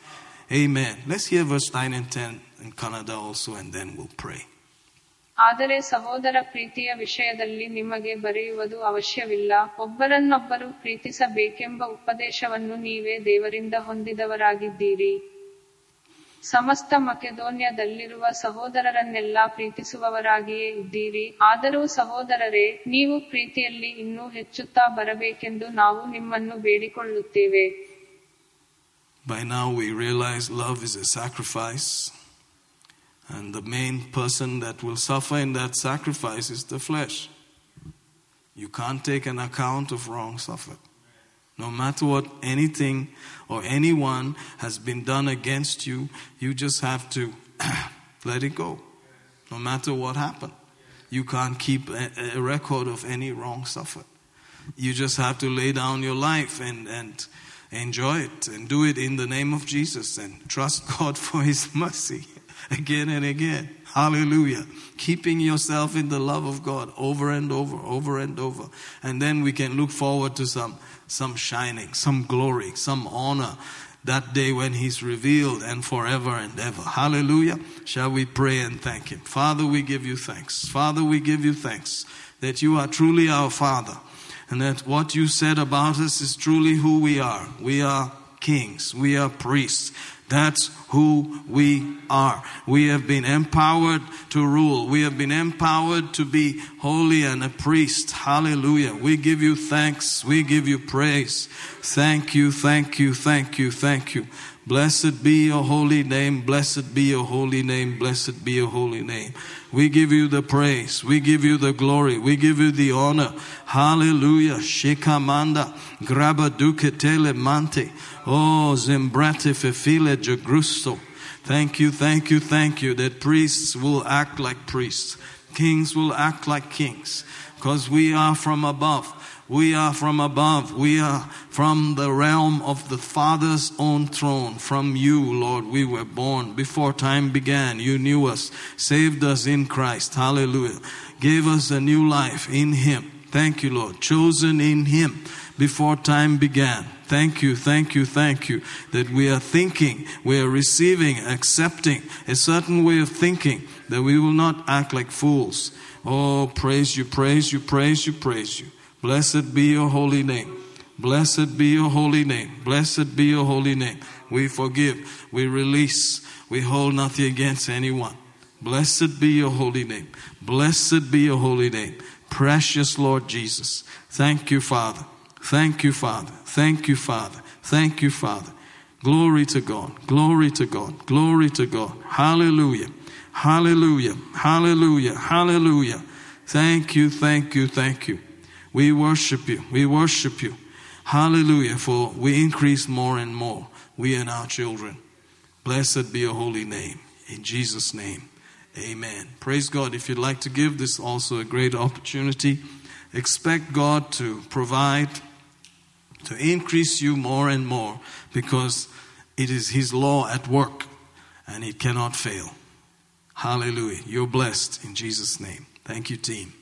amen. Let's hear verse 9 and 10 in kannada also, and then we'll pray. ಆದರೆ ಸಹೋದರ ಪ್ರೀತಿಯ ವಿಷಯದಲ್ಲಿ ನಿಮಗೆ ಬರೆಯುವುದು ಅವಶ್ಯವಿಲ್ಲ. ಒಬ್ಬರನ್ನೊಬ್ಬರು ಪ್ರೀತಿಸಬೇಕೆಂಬ ಉಪದೇಶವನ್ನು ನೀವೇ ದೇವರಿಂದ ಹೊಂದಿದವರಾಗಿದ್ದೀರಿ. ಸಮಸ್ತ ಮಕೆದೋನ್ಯದಲ್ಲಿರುವ ಸಹೋದರರನ್ನೆಲ್ಲ ಪ್ರೀತಿಸುವವರಾಗಿಯೇ ಇದ್ದೀರಿ. ಆದರೂ ಸಹೋದರರೇ, ನೀವು ಪ್ರೀತಿಯಲ್ಲಿ ಇನ್ನೂ ಹೆಚ್ಚುತ್ತಾ ಬರಬೇಕೆಂದು ನಾವು ನಿಮ್ಮನ್ನು ಬೇಡಿಕೊಳ್ಳುತ್ತೇವೆ. By now we realize love is a sacrifice and the main person that will suffer in that sacrifice is the flesh. You can't take an account of wrong suffered. No matter what anything or anyone has been done against you, you just have to let it go. No matter what happened. You can't keep a, record of any wrong suffered. You just have to lay down your life and, and enjoy it and do it in the name of Jesus and trust God for His mercy again and again. Hallelujah. Keeping yourself in the love of God over and over, over and over. And then we can look forward to some, some shining, some glory, some honor that day when He's revealed and forever and ever. Hallelujah. Shall we pray and thank Him? Father, we give you thanks. Father, we give you thanks that you are truly our Father and that what you said about us is truly who we are. We are kings, we are priests. That's who we are. We have been empowered to rule. We have been empowered to be holy and a priest. Hallelujah. We give you thanks. We give you praise. Thank you, thank you, thank you, thank you. Blessed be your holy name. Blessed be your holy name. Blessed be your holy name. We give you the praise. We give you the glory. We give you the honor. Hallelujah. Shikamanda. Graba ducetele mante. Oh, zembrate fefile jagrusto. Thank you, thank you, thank you that priests will act like priests. Kings will act like kings. Because we are from above. We are from above. We are from the realm of the Father's own throne. From you, Lord, we were born. Before time began, you knew us, saved us in Christ. Hallelujah. Gave us a new life in Him. Thank you, Lord. Chosen in Him before time began. Thank you, thank you, thank you that we are thinking, we are receiving, accepting a certain way of thinking that we will not act like fools. Oh, praise you, praise you, praise you, praise you. Blessed be your holy name. Blessed be your holy name. Blessed be your holy name. We forgive, we release, we hold nothing against anyone. Blessed be your holy name. Blessed be your holy name. Precious Lord Jesus. Thank you, Father. Thank you, Father. Thank you, Father. Thank you, Father. Glory to God. Glory to God. Glory to God. Hallelujah. Hallelujah. Hallelujah. Hallelujah. Thank you, thank you, thank you. We worship you. We worship you. Hallelujah. For we increase more and more, we and our children. Blessed be your holy name. In Jesus' name, amen. Praise God. If you'd like to give this also a great opportunity, expect God to provide, to increase you more and more because it is His law at work and it cannot fail. Hallelujah. You're blessed in Jesus' name. Thank you, team.